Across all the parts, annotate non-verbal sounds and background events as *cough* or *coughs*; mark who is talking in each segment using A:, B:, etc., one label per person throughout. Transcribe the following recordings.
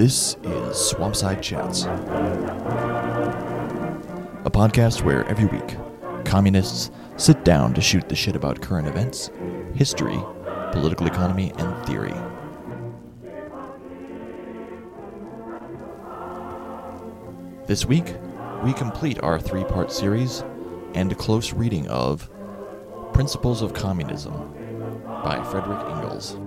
A: This is Swampside Chats, a podcast where every week communists sit down to shoot the shit about current events, history, political economy, and theory. This week, we complete our three part series and a close reading of Principles of Communism by Frederick Engels.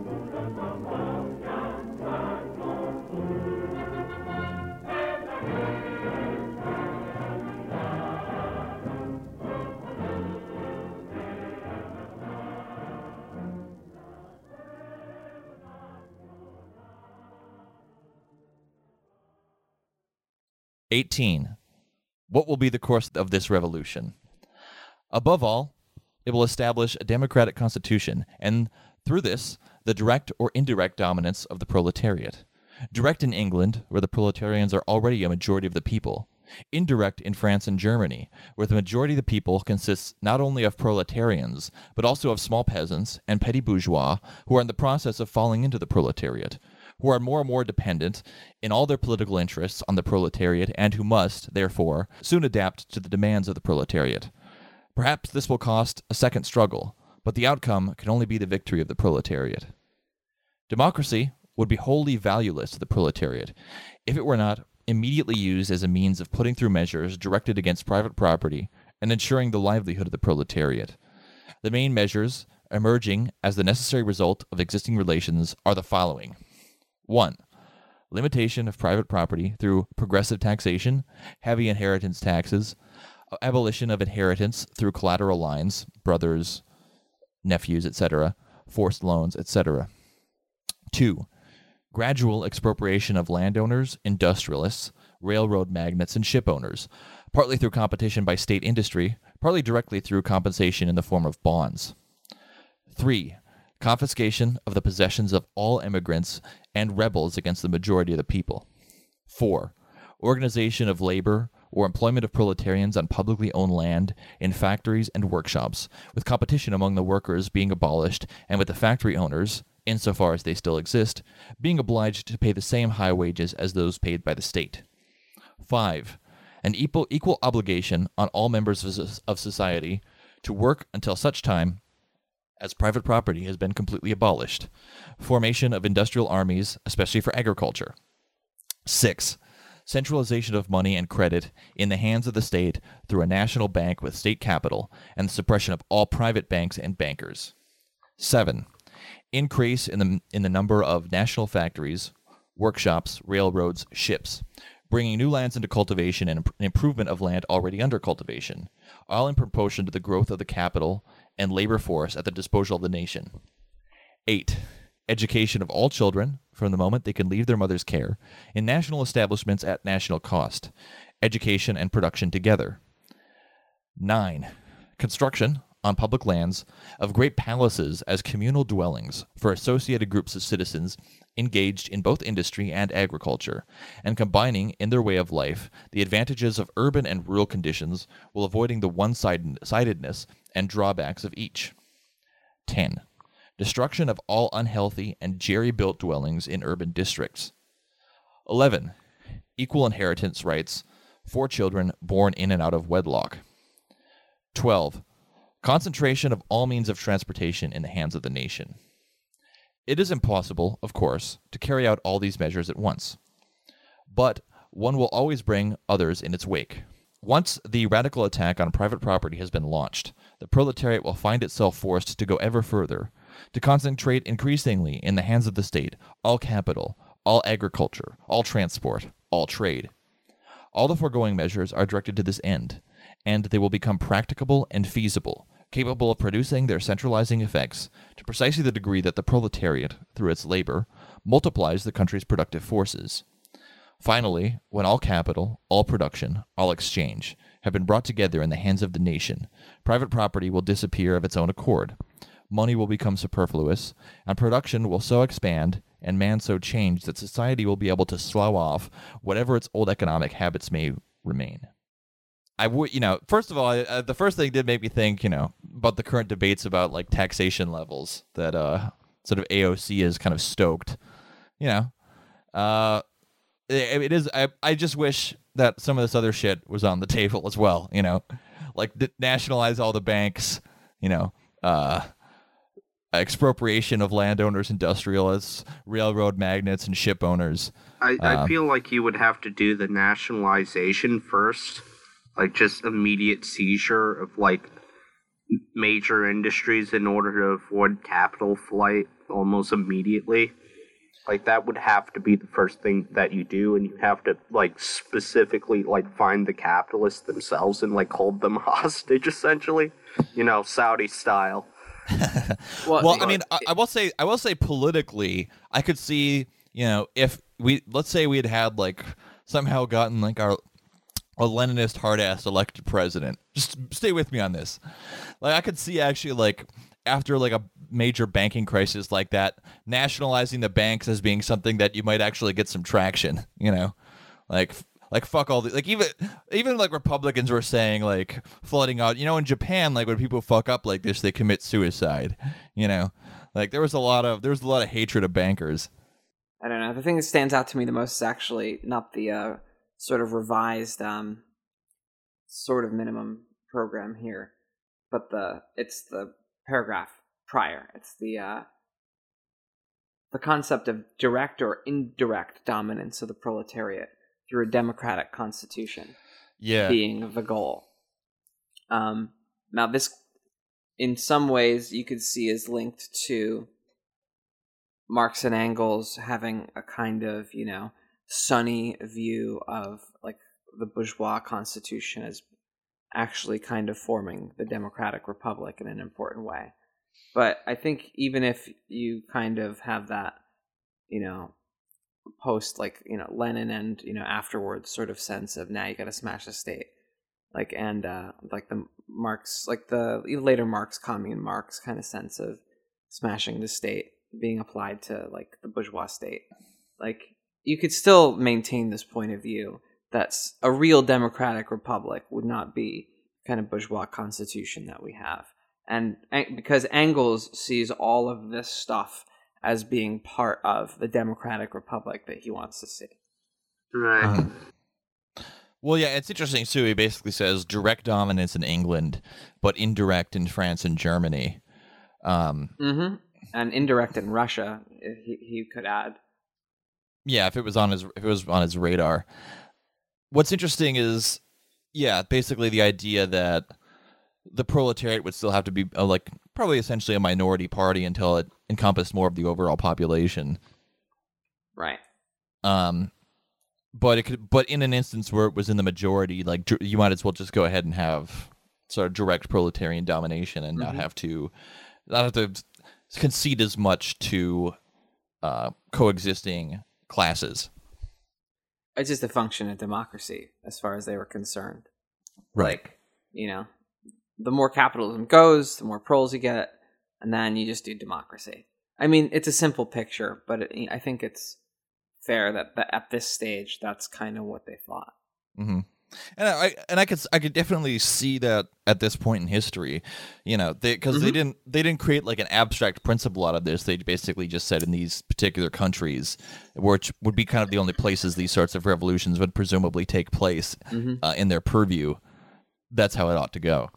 A: Eighteen. What will be the course of this revolution? Above all, it will establish a democratic constitution, and through this, the direct or indirect dominance of the proletariat. Direct in England, where the proletarians are already a majority of the people. Indirect in France and Germany, where the majority of the people consists not only of proletarians, but also of small peasants and petty bourgeois who are in the process of falling into the proletariat, who are more and more dependent in all their political interests on the proletariat, and who must, therefore, soon adapt to the demands of the proletariat. Perhaps this will cost a second struggle, but the outcome can only be the victory of the proletariat. Democracy would be wholly valueless to the proletariat if it were not immediately used as a means of putting through measures directed against private property and ensuring the livelihood of the proletariat. The main measures emerging as the necessary result of existing relations are the following 1. Limitation of private property through progressive taxation, heavy inheritance taxes, abolition of inheritance through collateral lines, brothers, nephews, etc., forced loans, etc. 2. Gradual expropriation of landowners, industrialists, railroad magnates, and ship owners, partly through competition by state industry, partly directly through compensation in the form of bonds. 3. Confiscation of the possessions of all immigrants and rebels against the majority of the people. 4. Organization of labor or employment of proletarians on publicly owned land in factories and workshops, with competition among the workers being abolished and with the factory owners, insofar as they still exist, being obliged to pay the same high wages as those paid by the state. 5. An equal, equal obligation on all members of, of society to work until such time as private property has been completely abolished. Formation of industrial armies, especially for agriculture. 6 centralization of money and credit in the hands of the state through a national bank with state capital, and the suppression of all private banks and bankers. 7. Increase in the, in the number of national factories, workshops, railroads, ships, bringing new lands into cultivation and improvement of land already under cultivation, all in proportion to the growth of the capital and labor force at the disposal of the nation. 8 education of all children from the moment they can leave their mother's care in national establishments at national cost, education and production together. 9. Construction on public lands of great palaces as communal dwellings for associated groups of citizens engaged in both industry and agriculture, and combining in their way of life the advantages of urban and rural conditions while avoiding the one sidedness and drawbacks of each. 10 destruction of all unhealthy and jerry built dwellings in urban districts. 11. Equal inheritance rights for children born in and out of wedlock. 12. Concentration of all means of transportation in the hands of the nation. It is impossible, of course, to carry out all these measures at once. But one will always bring others in its wake. Once the radical attack on private property has been launched, the proletariat will find itself forced to go ever further to concentrate increasingly in the hands of the state all capital, all agriculture, all transport, all trade. All the foregoing measures are directed to this end, and they will become practicable and feasible, capable of producing their centralizing effects to precisely the degree that the proletariat, through its labor, multiplies the country's productive forces. Finally, when all capital, all production, all exchange have been brought together in the hands of the nation, private property will disappear of its own accord, money will become superfluous, and production will so expand and man so change that society will be able to slough off whatever its old economic habits may remain. I would, you know, first of all, uh, the first thing did make me think, you know, about the current debates about like taxation levels that uh, sort of AOC is kind of stoked. You know, uh, it, it is. I I just wish that some of this other shit was on the table as well. You know, like nationalize all the banks. You know, uh, expropriation of landowners, industrialists, railroad magnates, and ship owners.
B: I, I um, feel like you would have to do the nationalization first, like just immediate seizure of like major industries in order to avoid capital flight almost immediately. Like that would have to be the first thing that you do, and you have to like specifically like find the capitalists themselves and like hold them *laughs* hostage, essentially, you know, Saudi style. *laughs*
A: well, well, I mean, I, I will say, I will say, politically, I could see, you know, if we let's say we had had like somehow gotten like our a Leninist hard ass elected president. Just stay with me on this. Like I could see actually like after like a major banking crisis like that, nationalizing the banks as being something that you might actually get some traction. You know, like like fuck all the like even even like Republicans were saying like flooding out. You know, in Japan, like when people fuck up like this, they commit suicide. You know, like there was a lot of there was a lot of hatred of bankers.
C: I don't know. The thing that stands out to me the most is actually not the uh, sort of revised um, sort of minimum program here, but the it's the paragraph prior. It's the uh, the concept of direct or indirect dominance of the proletariat through a democratic constitution.
A: Yeah,
C: being the goal. Um, now this, in some ways, you could see is linked to Marx and Engels having a kind of you know sunny view of like the bourgeois constitution as actually kind of forming the democratic republic in an important way. But I think even if you kind of have that, you know, post like you know Lenin and you know afterwards sort of sense of now you got to smash the state, like and uh, like the Marx like the later Marx commune Marx kind of sense of smashing the state being applied to like the bourgeois state, like you could still maintain this point of view that a real democratic republic would not be kind of bourgeois constitution that we have and because Engels sees all of this stuff as being part of the democratic republic that he wants to see.
B: Right. Um,
A: well, yeah, it's interesting too. He basically says direct dominance in England, but indirect in France and Germany. Um,
C: mm-hmm. And indirect in Russia, he, he could add.
A: Yeah, if it was on his if it was on his radar. What's interesting is, yeah, basically the idea that the proletariat would still have to be uh, like probably essentially a minority party until it encompassed more of the overall population.
C: Right.
A: Um, but it could, but in an instance where it was in the majority, like you might as well just go ahead and have sort of direct proletarian domination and mm-hmm. not have to, not have to concede as much to uh, coexisting classes.
C: It's just a function of democracy, as far as they were concerned.
A: Right.
C: Like, you know, the more capitalism goes, the more proles you get, and then you just do democracy. I mean, it's a simple picture, but it, I think it's fair that, that, at this stage, that's kind of what they thought.
A: Mm-hmm. And I and I could I could definitely see that at this point in history, you know, because they, mm-hmm. they didn't they didn't create like an abstract principle out of this. They basically just said in these particular countries, which would be kind of the only places these sorts of revolutions would presumably take place mm-hmm. uh, in their purview. That's how it ought to go.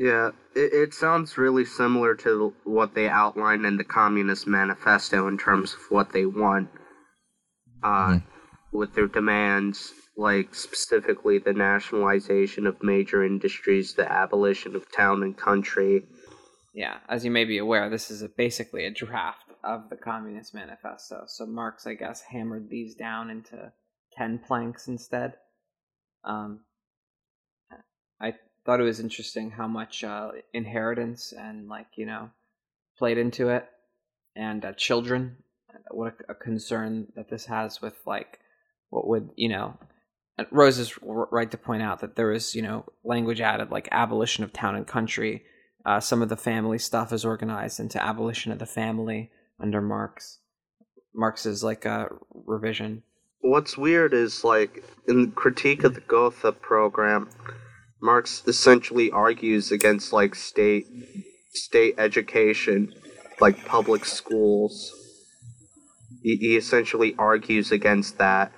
B: Yeah, it, it sounds really similar to what they outlined in the Communist Manifesto in terms of what they want uh, mm. with their demands, like specifically the nationalization of major industries, the abolition of town and country.
C: Yeah, as you may be aware, this is a, basically a draft of the Communist Manifesto. So Marx, I guess, hammered these down into 10 planks instead. Um, I thought it was interesting how much uh, inheritance and like you know played into it, and uh, children. What a, a, concern that this has with like what would you know. Rose is right to point out that there is you know language added like abolition of town and country. Uh, some of the family stuff is organized into abolition of the family under Marx. Marx's like a uh, revision.
B: What's weird is like in critique of the Gotha program, Marx essentially argues against like state state education, like public schools. He, he essentially argues against that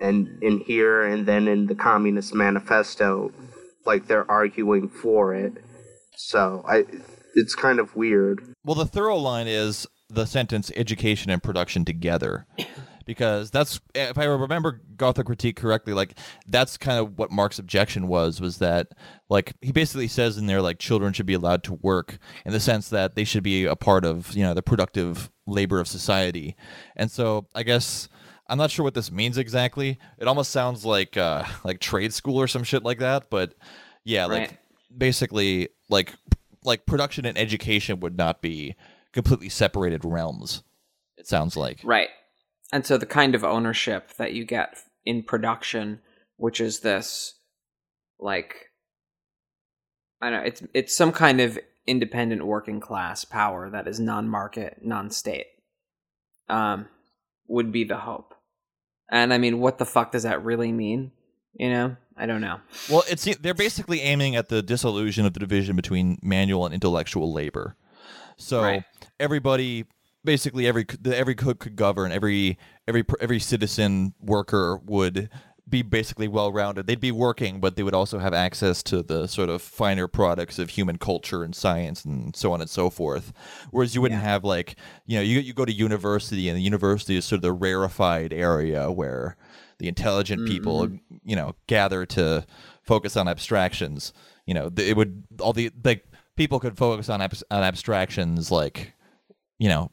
B: and in here and then in the Communist Manifesto, like they're arguing for it. So I, it's kind of weird.
A: Well, the thorough line is the sentence "education and production together." Because that's, if I remember Gotha critique correctly, like that's kind of what Marx's objection was. Was that like he basically says in there like children should be allowed to work in the sense that they should be a part of you know the productive labor of society, and so I guess I'm not sure what this means exactly. It almost sounds like uh, *laughs* like trade school or some shit like that. But yeah, like basically like like production and education would not be completely separated realms. It sounds like.
C: Right. And so the kind of ownership that you get in production, which is this like I don't know, it's it's some kind of independent working class power that is non-market, non-state. Um would be the hope. And I mean, what the fuck does that really mean? You know? I don't know.
A: Well, it's they're basically aiming at the dissolution of the division between manual and intellectual labor. So
C: Right.
A: everybody, basically every every cook could govern. Every every every citizen worker would be basically well rounded. They'd be working, but they would also have access to the sort of finer products of human culture and science and so on and so forth. Whereas you wouldn't have like you know you you go to university and the university is sort of the rarefied area where the intelligent people mm-hmm. you know gather to focus on abstractions you know it would all the like people could focus on abs- on abstractions like you know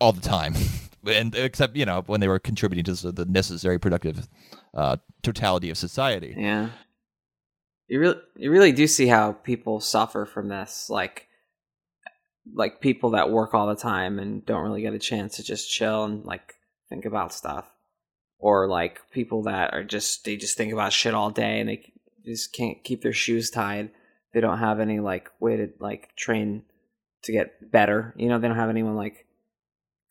A: all the time *laughs* and except you know when they were contributing to the- necessary productive uh, totality of society
C: Yeah. You really you really do see how people suffer from this like like people that work all the time and don't really get a chance to just chill and like think about stuff or like people that are just they just think about shit all day and they just can't keep their shoes tied. They don't have any like way to like train to get better. You know, they don't have anyone like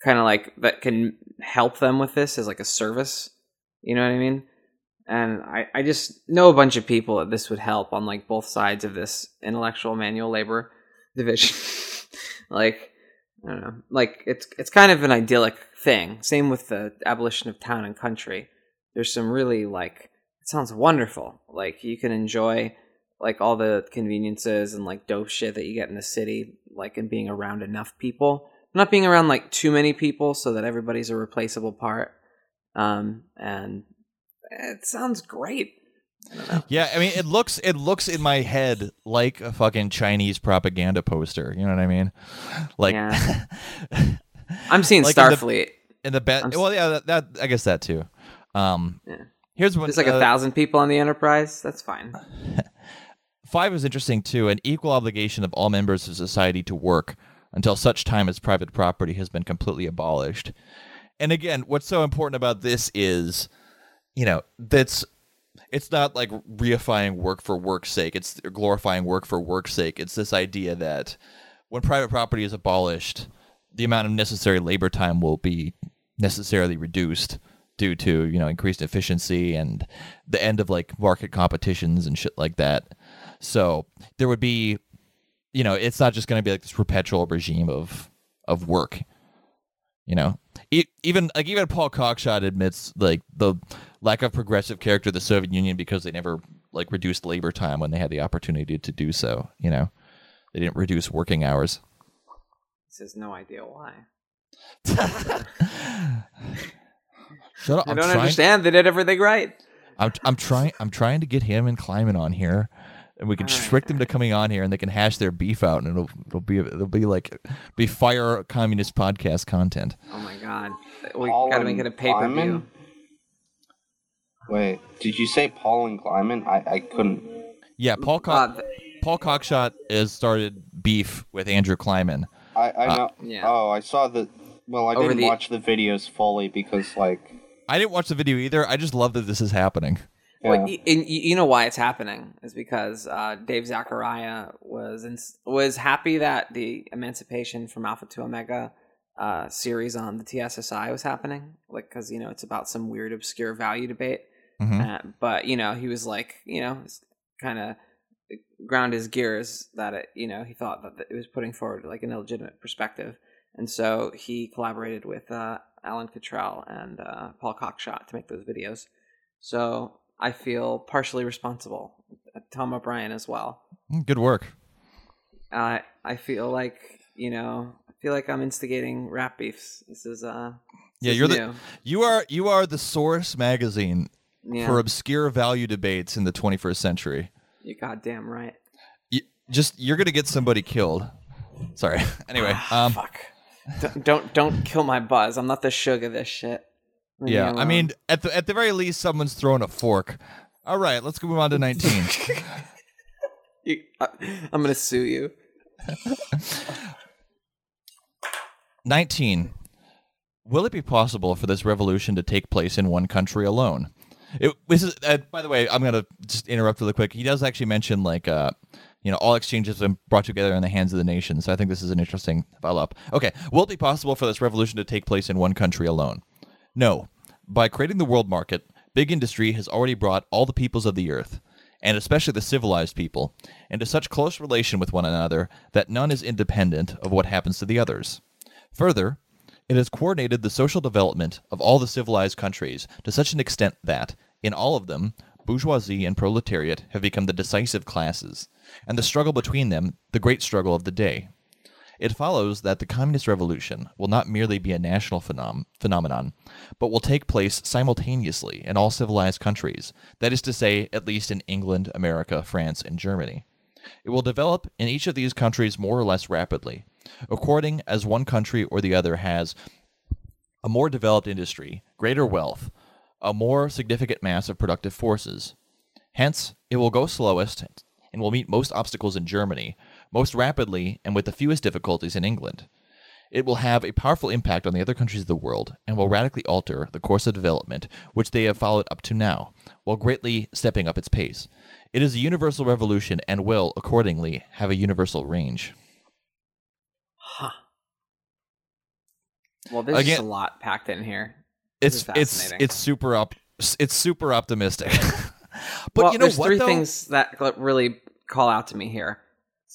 C: kind of like that can help them with this as like a service. You know what I mean? and I, I just know a bunch of people that this would help on like both sides of this intellectual manual labor *laughs* division. Like i don't know. Like it's it's kind of an idyllic thing. Same with the abolition of town and country. There's some really like it sounds wonderful. Like you can enjoy like all the conveniences and like dope shit that you get in the city like and being around enough people not being around like too many people so that everybody's a replaceable part um and it sounds great. I
A: yeah i mean it looks it looks in my head like a fucking chinese propaganda poster you know what i mean like
C: Yeah. *laughs* I'm seeing
A: Like the-
C: Starfleet.
A: in the best
C: I'm
A: well yeah that, that i guess that too um
C: Yeah.
A: here's what
C: There's like a
A: uh,
C: thousand people on the Enterprise. That's fine. *laughs*
A: Five is interesting too an equal obligation of all members of society to work until such time as private property has been completely abolished. And again, what's so important about this is, you know, that's it's not like reifying work for work's sake, it's glorifying work for work's sake. It's this idea that when private property is abolished, the amount of necessary labor time will be necessarily reduced due to, you know, increased efficiency and the end of like market competitions and shit like that. So there would be, you know, it's not just going to be like this perpetual regime of of work. You know, e- even like even Paul Cockshott admits like the lack of progressive character of the Soviet Union because they never like reduced labor time when they had the opportunity to do so. You know, they didn't reduce working hours.
C: He says no idea why. *laughs*
A: Shut up!
C: I don't
A: trying,
C: understand. They did everything right.
A: I'm I'm trying I'm trying to get him and Kliman on here, and we can
C: All right,
A: trick them to coming on here, and they can hash their beef out, and it'll it'll be it'll be like be fire communist podcast content.
C: Oh my god. We
B: Paul
C: gotta make it a pay per view.
B: Wait, did you say Paul and Kliman? I, I couldn't.
A: Yeah, Paul
C: Uh,
A: Co-
C: th-
A: Paul Cockshott has started beef with Andrew Kliman.
B: I, I
A: Uh,
B: know.
C: yeah.
B: Oh, I saw the. Well, I
C: Over
B: didn't
C: the-
B: watch the videos fully because, like,
A: I didn't watch the video either. I just love that this is happening.
C: Well, and you know why it's happening is because uh, Dave Zachariah was in, was happy that the Emancipation from Alpha to Omega uh, series on the TSSI was happening, like because you know it's about some weird obscure value debate.
A: Mhm.
C: Uh, but you know he was like you know kind of ground his gears that it you know he thought that it was putting forward like an illegitimate perspective, and so he collaborated with uh, Allin Cottrell and uh, Paul Cockshott to make those videos So I feel partially responsible. Tom O'Brien as well.
A: Mm, Good work.
C: I I feel like you know I feel like I'm instigating rap beefs. This is uh this
A: Yeah, you're the you are you are the source magazine
C: yeah.
A: for obscure value debates in the 21st century.
C: You're goddamn right.
A: You, just you're gonna get somebody killed. Sorry. *laughs* Anyway, um,
C: Fuck. don't, don't don't kill my buzz. I'm not the sugar of this shit.
A: Yeah. I mean, at the at the very least, someone's throwing a fork. All right, let's go move on to 19. *laughs*
C: You- I, I'm gonna sue you. *laughs*
A: 19. Will it be possible for this revolution to take place in one country alone? It, this is, uh, by the way, I'm gonna just interrupt really quick. He does actually mention like, uh, you know, all exchanges have been brought together in the hands of the nation. So I think this is an interesting follow up. Okay, will it be possible for this revolution to take place in one country alone? No. By creating the world market, big industry has already brought all the peoples of the earth, and especially the civilized people, into such close relation with one another that none is independent of what happens to the others. Further, it has coordinated the social development of all the civilized countries to such an extent that, in all of them, bourgeoisie and proletariat have become the decisive classes, and the struggle between them the great struggle of the day. It follows that the communist revolution will not merely be a national phenom- phenomenon, but will take place simultaneously in all civilized countries, that is to say, at least in England, America, France, and Germany. It will develop in each of these countries more or less rapidly, according as one country or the other has a more developed industry, greater wealth, a more significant mass of productive forces. Hence, it will go slowest and will meet most obstacles in Germany, most rapidly and with the fewest difficulties in England. It will have a powerful impact on the other countries of the world and will radically alter the course of development which they have followed up to now, while greatly stepping up its pace. It is a universal revolution and will, accordingly, have a universal range.
C: Huh. Well, there's
A: Again-
C: a lot packed in here. This
A: It's it's it's super up it's super optimistic. *laughs* but
C: well,
A: you know
C: there's
A: what
C: three
A: though?
C: things that really call out to me here.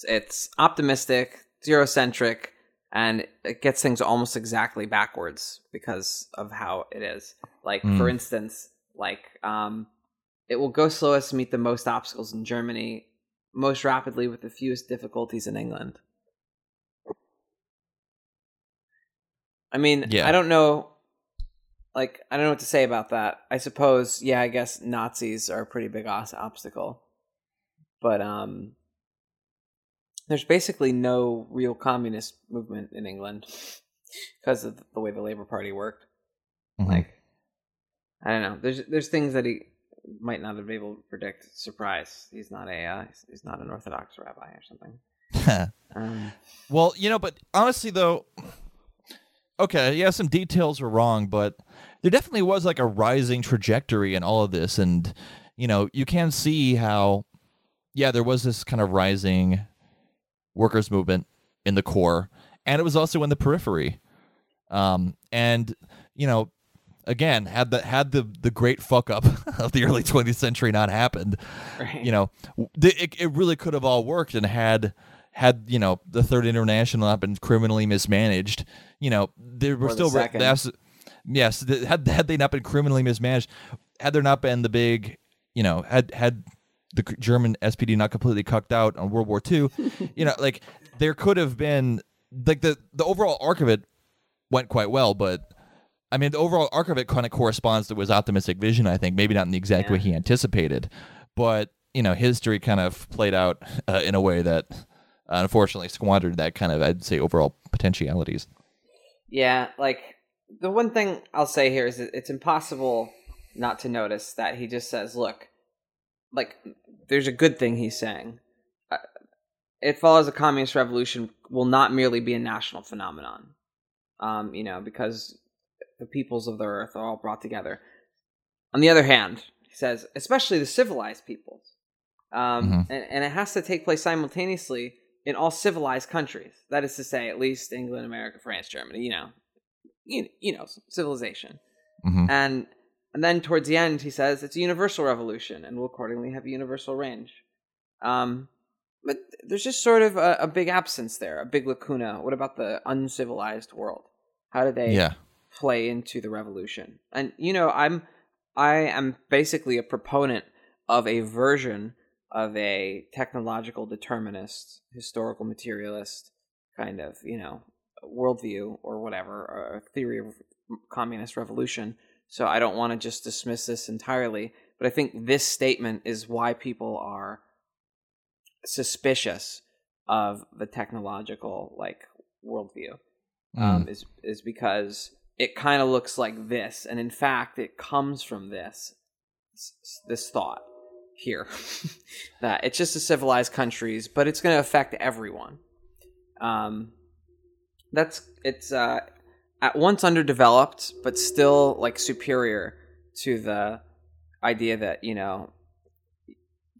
C: It's, optimistic, Eurocentric, and it gets things almost exactly backwards because of how it is. Like, for
A: Mm.
C: instance, like um, it will go slowest to meet the most obstacles in Germany, most rapidly with the fewest difficulties in England. I mean,
A: Yeah.
C: I don't know. Like, I don't know what to say about that. I suppose, yeah, I guess Nazis are a pretty big obstacle, but um, there's basically no real communist movement in England because of the way the Labour Party worked.
A: Mhm.
C: Like, I don't know. There's there's things that he might not have been able to predict. Surprise! He's not a uh, he's- he's not an Orthodox rabbi or something. *laughs* Um,
A: Well, you know, but honestly, though, okay, yeah, some details were wrong, but there definitely was like a rising trajectory in all of this. And, you know, you can see how, yeah, there was this kind of rising workers' movement in the core, and it was also in the periphery. Um, and, you know, again, had the had the the great fuck up *laughs* of the early 20th century not happened,
C: right.
A: you know, it, it really could have all worked and had had you know the third international not been criminally mismanaged, you know, there were
C: Or the
A: still re- that's- yes, had had they not been criminally mismanaged, had there not been the big, you know, had had the German SPD not completely cucked out on World War II, *laughs* you know, like there could have been like the the overall arc of it went quite well, but I mean the overall arc of it kind of corresponds to his optimistic vision. I think maybe not in the exact way he anticipated, but you know history kind of played out uh, in a way that unfortunately squandered that kind of I'd say overall potentialities.
C: Yeah, like the one thing I'll say here is it's impossible not to notice that he just says, "Look, like there's a good thing he's saying. Uh, it follows a communist revolution will not merely be a national phenomenon, um, you know, because the peoples of the earth are all brought together. On the other hand, he says, especially the civilized peoples, um,
A: Mhm.
C: and, and it has to take place simultaneously in all civilized countries. That is to say, at least England, America, France, Germany. You know, you, you know, civilization.
A: Mhm.
C: And and then towards the end, he says it's a universal revolution and will accordingly have a universal range. Um, but there's just sort of a, a big absence there, a big lacuna. What about the uncivilized world? How do they
A: Yeah.
C: play into the revolution? And you know, I'm I am basically a proponent of a version of a technological determinist, historical materialist kind of, you know, worldview or whatever, or theory of communist revolution. So I don't want to just dismiss this entirely, but I think this statement is why people are suspicious of the technological like worldview. Mm. Um, is is because it kind of looks like this, and in fact, it comes from this this thought here *laughs* that it's just a civilized countries, but it's going to affect everyone. Um, that's it's uh, at once underdeveloped, but still like superior to the idea that you know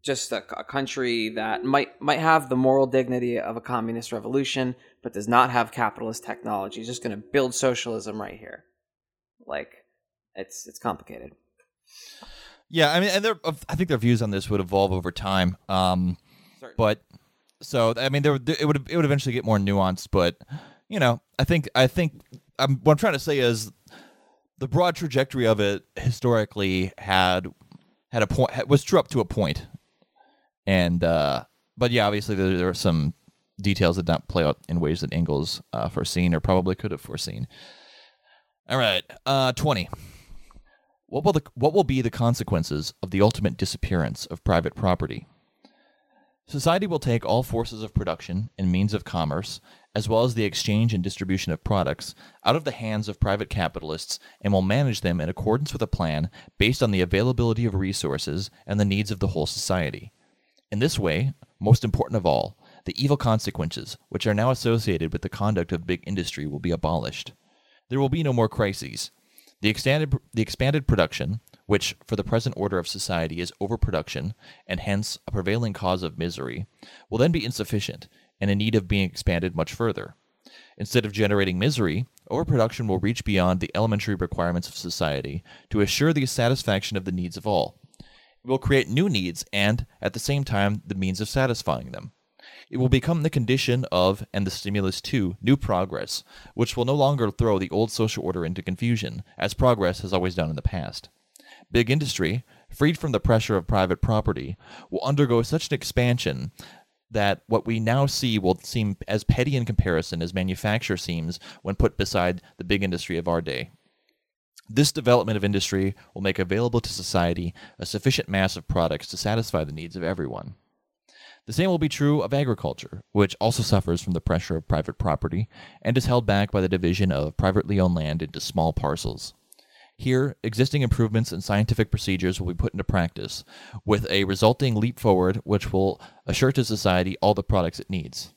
C: just a, a, country that might might have the moral dignity of a communist revolution, but does not have capitalist technology. Is just going to build socialism right here. Like it's it's complicated.
A: Yeah, I mean, and I think their views on this would evolve over time. Um, but so I mean, there it would it would eventually get more nuanced. But you know, I think I think I'm, what I'm trying to say is the broad trajectory of it historically had had a point was true up to a point, and uh, but yeah, obviously there, there are some details that don't play out in ways that Engels uh, foreseen or probably could have foreseen. All right, uh, twenty. What will the what will be the consequences of the ultimate disappearance of private property? Society will take all forces of production and means of commerce, as well as the exchange and distribution of products, out of the hands of private capitalists and will manage them in accordance with a plan based on the availability of resources and the needs of the whole society. In this way, most important of all, the evil consequences which are now associated with the conduct of big industry will be abolished. There will be no more crises. The expanded, the expanded production, which for the present order of society is overproduction, and hence a prevailing cause of misery, will then be insufficient and in need of being expanded much further. Instead of generating misery, overproduction will reach beyond the elementary requirements of society to assure the satisfaction of the needs of all. It will create new needs and, at the same time, the means of satisfying them. It will become the condition of, and the stimulus to, new progress, which will no longer throw the old social order into confusion, as progress has always done in the past. Big industry, freed from the pressure of private property, will undergo such an expansion that what we now see will seem as petty in comparison as manufacture seems when put beside the big industry of our day. This development of industry will make available to society a sufficient mass of products to satisfy the needs of everyone. The same will be true of agriculture, which also suffers from the pressure of private property and is held back by the division of privately owned land into small parcels. Here, existing improvements in scientific procedures will be put into practice, with a resulting leap forward which will assure to society all the products it needs.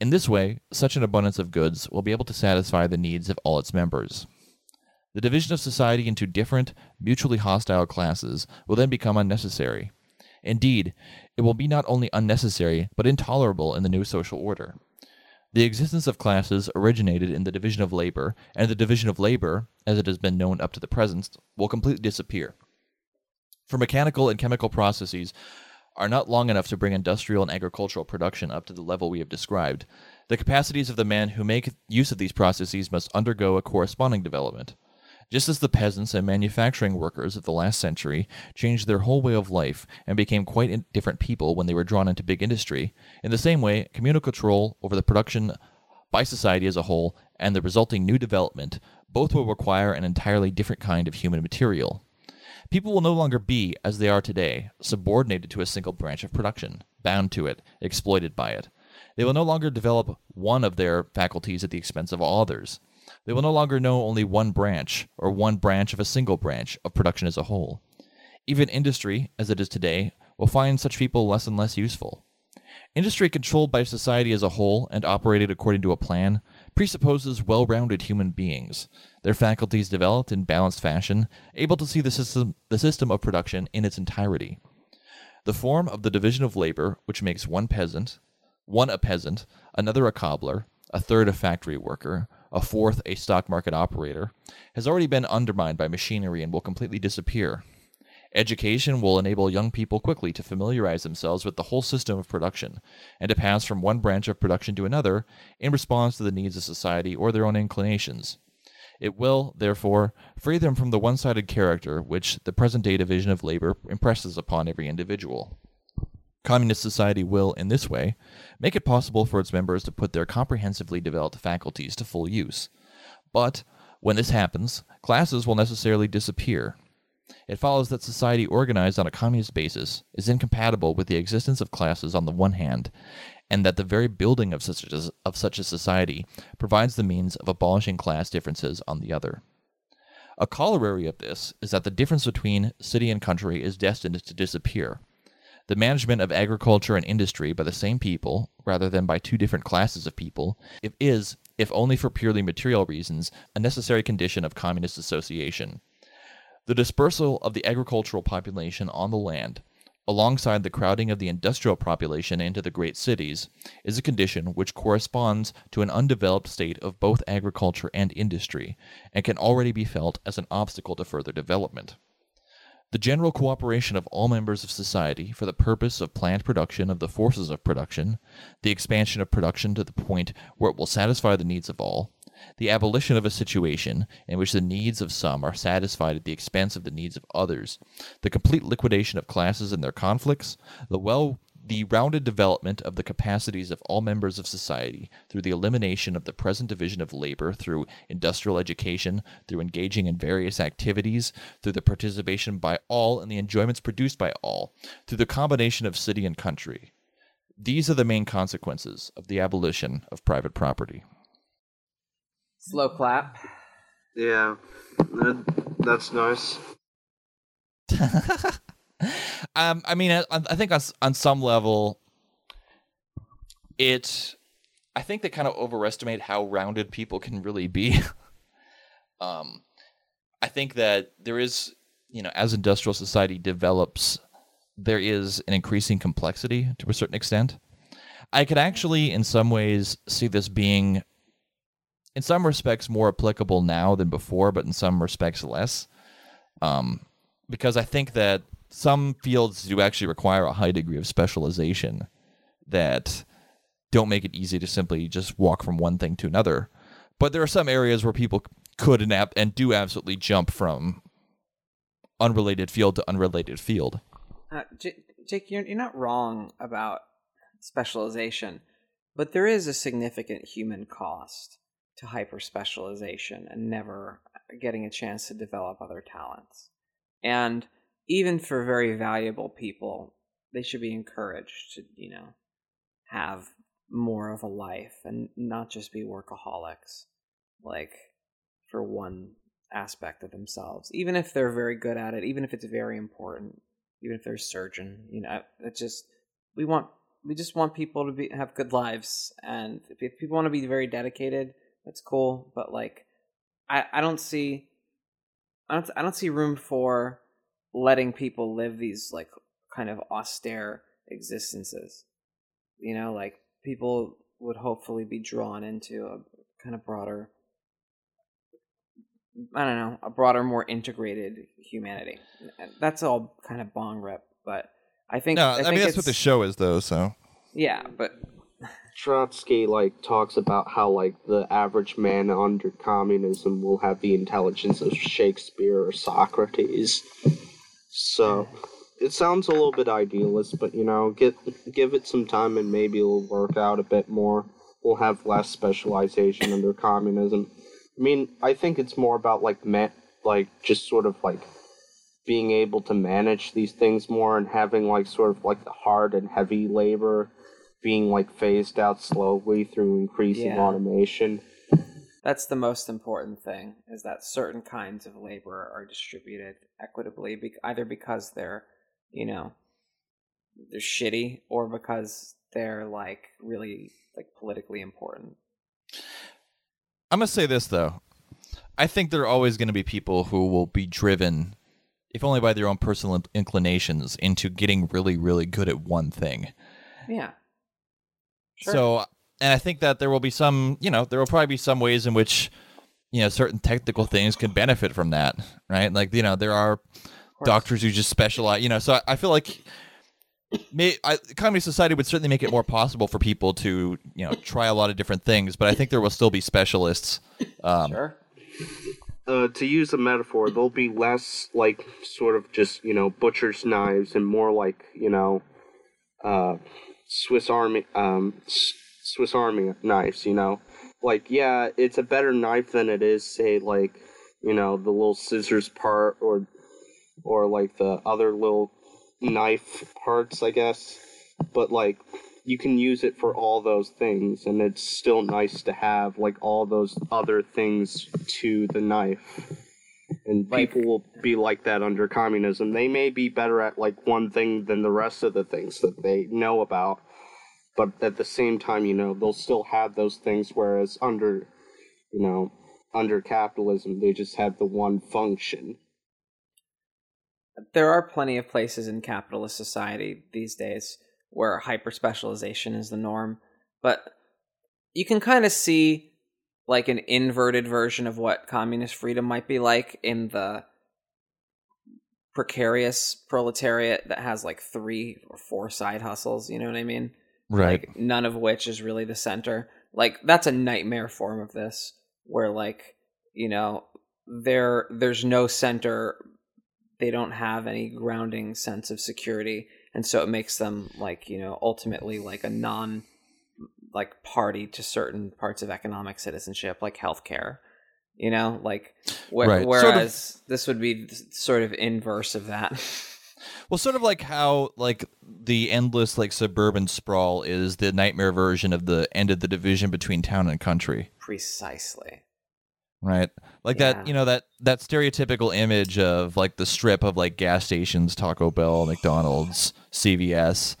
A: In this way, such an abundance of goods will be able to satisfy the needs of all its members. The division of society into different, mutually hostile classes will then become unnecessary. Indeed, it will be not only unnecessary, but intolerable in the new social order. The existence of classes originated in the division of labor, and the division of labor, as it has been known up to the present, will completely disappear. For mechanical and chemical processes are not long enough to bring industrial and agricultural production up to the level we have described. The capacities of the men who make use of these processes must undergo a corresponding development. Just as the peasants and manufacturing workers of the last century changed their whole way of life and became quite different people when they were drawn into big industry, in the same way, communal control over the production by society as a whole and the resulting new development both will require an entirely different kind of human material. People will no longer be, as they are today, subordinated to a single branch of production, bound to it, exploited by it. They will no longer develop one of their faculties at the expense of all others. They will no longer know only one branch, or one branch of a single branch, of production as a whole. Even industry, as it is today, will find such people less and less useful. Industry controlled by society as a whole and operated according to a plan presupposes well rounded human beings, their faculties developed in balanced fashion, able to see the system, the system of production in its entirety. The form of the division of labor, which makes one peasant, one a peasant, another a cobbler, a third a factory worker, a fourth a stock market operator, has already been undermined by machinery and will completely disappear. Education will enable young people quickly to familiarize themselves with the whole system of production and to pass from one branch of production to another in response to the needs of society or their own inclinations. It will, therefore, free them from the one sided character which the present day division of labor impresses upon every individual. Communist society will, in this way, make it possible for its members to put their comprehensively developed faculties to full use. But, when this happens, classes will necessarily disappear. It follows that society organized on a communist basis is incompatible with the existence of classes on the one hand, and that the very building of such a, of such a society provides the means of abolishing class differences on the other. A corollary of this is that the difference between city and country is destined to disappear. The management of agriculture and industry by the same people, rather than by two different classes of people, if is, if only for purely material reasons, a necessary condition of communist association. The dispersal of the agricultural population on the land, alongside the crowding of the industrial population into the great cities, is a condition which corresponds to an undeveloped state of both agriculture and industry, and can already be felt as an obstacle to further development. The general cooperation of all members of society for the purpose of planned production of the forces of production, the expansion of production to the point where it will satisfy the needs of all, the abolition of a situation in which the needs of some are satisfied at the expense of the needs of others, the complete liquidation of classes and their conflicts, the well the rounded development of the capacities of all members of society through the elimination of the present division of labor through industrial education, through engaging in various activities, through the participation by all in the enjoyments produced by all, through the combination of city and country. These are the main consequences of the abolition of private property.
C: Slow clap.
B: Yeah, that's nice. *laughs*
A: um, I mean, I, I think on, on some level, it. I think they kind of overestimate how rounded people can really be. *laughs* um, I think that there is, you know, as industrial society develops, there is an increasing complexity to a certain extent. I could actually, in some ways, see this being, in some respects, more applicable now than before, but in some respects less. Um, because I think that some fields do actually require a high degree of specialization that don't make it easy to simply just walk from one thing to another. But there are some areas where people could and, and do absolutely jump from unrelated field to unrelated field.
C: Uh, J- Jake, you're, you're not wrong about specialization, but there is a significant human cost to hyper specialization and never getting a chance to develop other talents. And even for very valuable people, they should be encouraged to, you know, have more of a life and not just be workaholics, like for one aspect of themselves. Even if they're very good at it, even if it's very important, even if they're a surgeon, you know, it's just we want we just want people to be have good lives, and if, people want to be very dedicated, that's cool. But like, I I don't see I don't I don't see room for letting people live these like kind of austere existences. You know, like people would hopefully be drawn into a kind of broader I don't know, a broader, more integrated humanity. That's all kind of bong rip, but I think
A: No,
C: I,
A: I,
C: think
A: mean that's what the show is, though. So
C: Yeah, but
B: Trotsky like talks about how like the average man under communism will have the intelligence of Shakespeare or Socrates. So it sounds a little bit idealist, but you know, get give it some time and maybe it'll work out a bit more. We'll have less specialization under communism. I mean, I think it's more about like ma- like just sort of like being able to manage these things more and having like sort of like the hard and heavy labor being like phased out slowly through increasing
C: Yeah.
B: automation.
C: That's the most important thing is that certain kinds of labor are distributed equitably either because they're you know they're shitty or because they're like really like politically important
A: I'm gonna say this though. I think there are always going to be people who will be driven, if only by their own personal inclinations, into getting really, really good at one thing.
C: yeah Sure.
A: So, and I think that there will be some, you know, there will probably be some ways in which, you know, certain technical things can benefit from that, right? Like, you know, there are doctors who just specialize, you know. So I, I feel like, may, I, communist society would certainly make it more possible for people to, you know, try a lot of different things. But I think there will still be specialists. Um,
C: sure
B: uh, to use a metaphor, there'll be less like sort of just you know butcher's knives and more like you know uh, Swiss Army um, Swiss Army knives. You know, like yeah, it's a better knife than it is say like you know the little scissors part or or like the other little knife parts, I guess. But like you can use it for all those things and it's still nice to have like all those other things to the knife and
C: Like-
B: people will be like that under communism they may be better at like one thing than the rest of the things that they know about but at the same time you know they'll still have those things whereas under you know under capitalism they just have the one function
C: there are plenty of places in capitalist society these days where hyper specialization is the norm, but you can kind of see like an inverted version of what communist freedom might be like in the precarious proletariat that has like three or four side hustles, you know what I mean?
A: Right.
C: Like none of which is really the center. Like that's a nightmare form of this where like, you know, there there's no center they don't have any grounding sense of security and so it makes them like you know ultimately like a non like party to certain parts of economic citizenship like healthcare you know like wh-
A: Right. Sort of-
C: whereas this would be sort of inverse of that *laughs*
A: Well, sort of like how like the endless like suburban sprawl is the nightmare version of the end of the division between town and country,
C: precisely
A: right? Like
C: Yeah.
A: that, you know that that stereotypical image of like the strip of like gas stations, Taco Bell, McDonald's, CVS,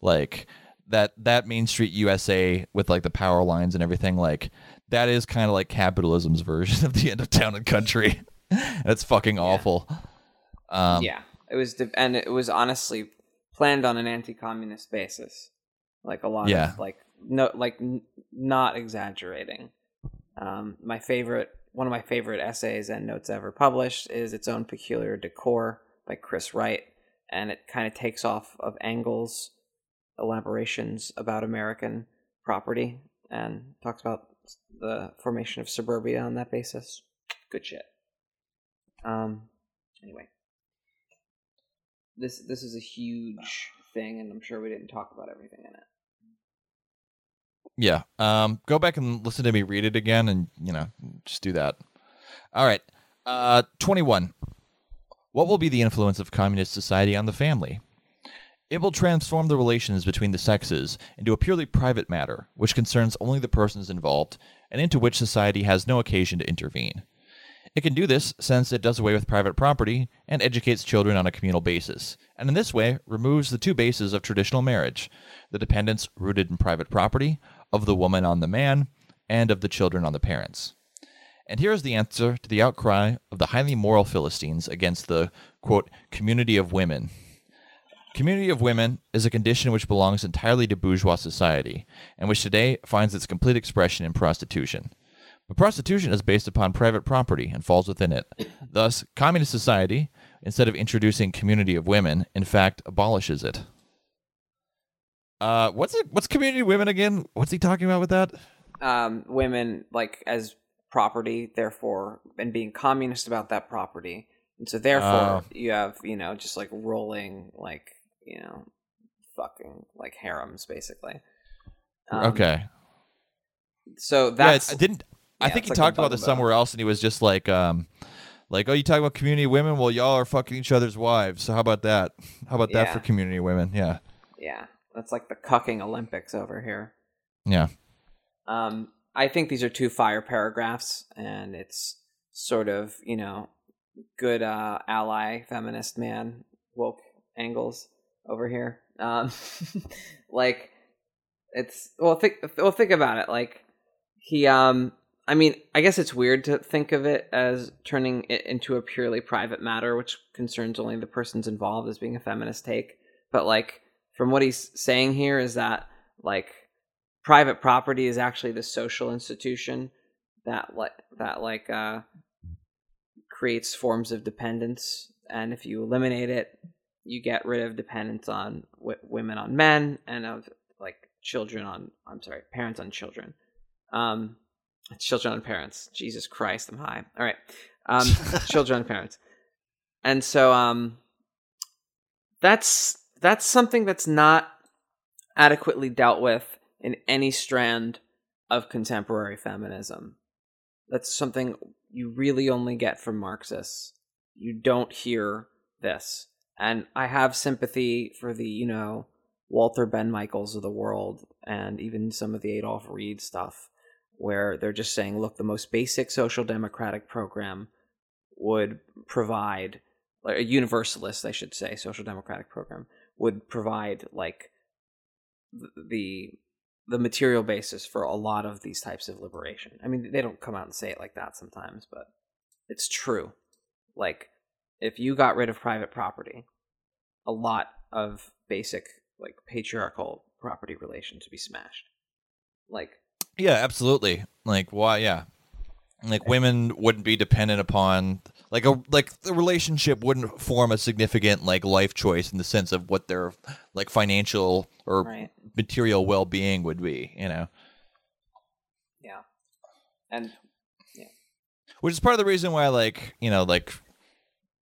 A: like that that Main Street USA with like the power lines and everything like that is kind of like capitalism's version *laughs* of the end of town and country. That's fucking awful. Um,
C: yeah it was de- and it was honestly planned on an anti-communist basis. Like a lot
A: Yeah.
C: of like no like n- not exaggerating. Um my favorite one of my favorite essays Endnotes ever published is its own peculiar decor by chris wright and it kind of takes off of Engels' elaborations about american property and talks about the formation of suburbia on that basis. Good shit. Um anyway this this is a huge thing and i'm sure we didn't talk about everything in it
A: Yeah. Um, go back and listen to me read it again, and you know, just do that. All right. Uh, twenty-one. What will be the influence of communist society on the family? It will transform the relations between the sexes into a purely private matter, which concerns only the persons involved, and into which society has no occasion to intervene. It can do this since it does away with private property and educates children on a communal basis, and in this way removes the two bases of traditional marriage the dependence rooted in private property, of the woman on the man, and of the children on the parents. And here is the answer to the outcry of the highly moral Philistines against the, quote, community of women. Community of women is a condition which belongs entirely to bourgeois society, and which today finds its complete expression in prostitution. But prostitution is based upon private property and falls within it. *coughs* Thus, communist society, instead of introducing community of women, in fact abolishes it. Uh, what's it? What's community of women again? What's he talking about with that?
C: um, women like as property, therefore, and being communist about that property, and so therefore
A: Oh.
C: you have you know just like rolling like you know fucking like harems basically. Um,
A: okay,
C: so
A: yeah,
C: that's
A: I didn't. I think he
C: like
A: talked about this somewhere else, and he was just like, um, like, oh, you talk about community women? Well, y'all are fucking each other's wives. So how about that? How about that for community women? Yeah,
C: yeah, that's like the cucking Olympics over here.
A: yeah,
C: Um, I think these are two fire paragraphs, and it's sort of you know good uh, ally feminist man woke Engels over here. Um, *laughs* like it's well think well think about it. Like he um. I mean, I guess it's weird to think of it as turning it into a purely private matter, which concerns only the persons involved as being a feminist take. But like, from what he's saying here is that like private property is actually the social institution that like that like uh creates forms of dependence and if you eliminate it you get rid of dependence on w- women on men and of like children on i'm sorry parents on children um children and parents. Jesus Christ, I'm high. All right, um, *laughs* children and parents, and so um, that's that's something that's not adequately dealt with in any strand of contemporary feminism. That's something you really only get from Marxists. You don't hear this. And I have sympathy for the, you know, Walter Benn Michaels of the world and even some of the Adolf Reed stuff where they're just saying, look, the most basic social democratic program would provide a universalist, I should say, social democratic program would provide like the the material basis for a lot of these types of liberation. I mean, they don't come out and say it like that sometimes, but it's true. Like if you got rid of private property, a lot of basic like patriarchal property relations would be smashed. Like
A: yeah, absolutely. Like why? Yeah, like women wouldn't be dependent upon like a like the relationship wouldn't form a significant like life choice in the sense of what their like financial or
C: right.
A: material well-being would be you know
C: Yeah. And yeah,
A: which is part of the reason why like you know like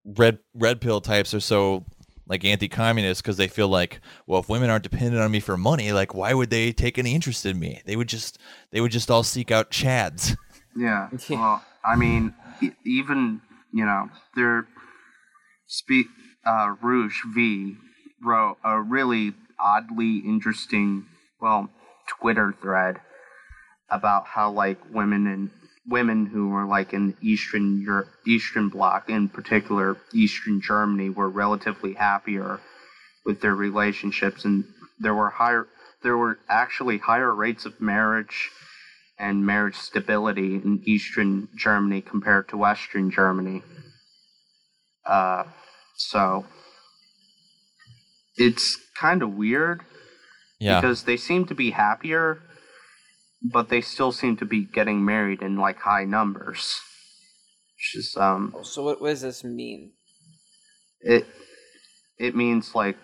A: red red pill types are so like anti-communist because they feel like well if women aren't dependent on me for money like why would they take any interest in me they would just they would just all seek out chads *laughs*
B: Yeah. *laughs*
C: Yeah.
B: Well, I mean, e- even you know, there. Speak. Uh, Rouge V wrote a really oddly interesting, well, Twitter thread about how like women and women who were like in Eastern Europe, Eastern Bloc, in particular Eastern Germany, were relatively happier with their relationships, and there were higher. There were actually higher rates of marriage and marriage stability in Eastern Germany compared to Western Germany. Uh, so it's kind of weird
A: yeah
B: because they seem to be happier, but they still seem to be getting married in like high numbers. Which is um,
C: so what, what does this mean?
B: it it means like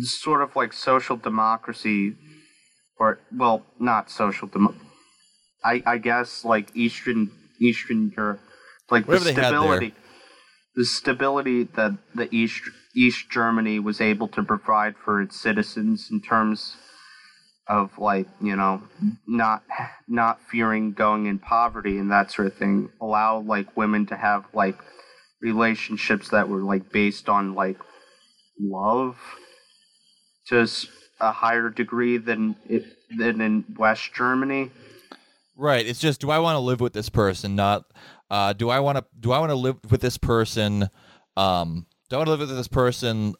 B: sort of like social democracy, or well, not social demo. I I guess like Eastern Eastern Europe, like
A: Whatever
B: the
A: they had there.
B: stability, the stability that the East East Germany was able to provide for its citizens in terms of like you know not not fearing going in poverty and that sort of thing allow like women to have like relationships that were like based on like love to a higher degree than it than in West Germany.
A: Right. It's just do I want to live with this person? Not uh, do I want to do I want to live with this person? Um, do I want to live with this person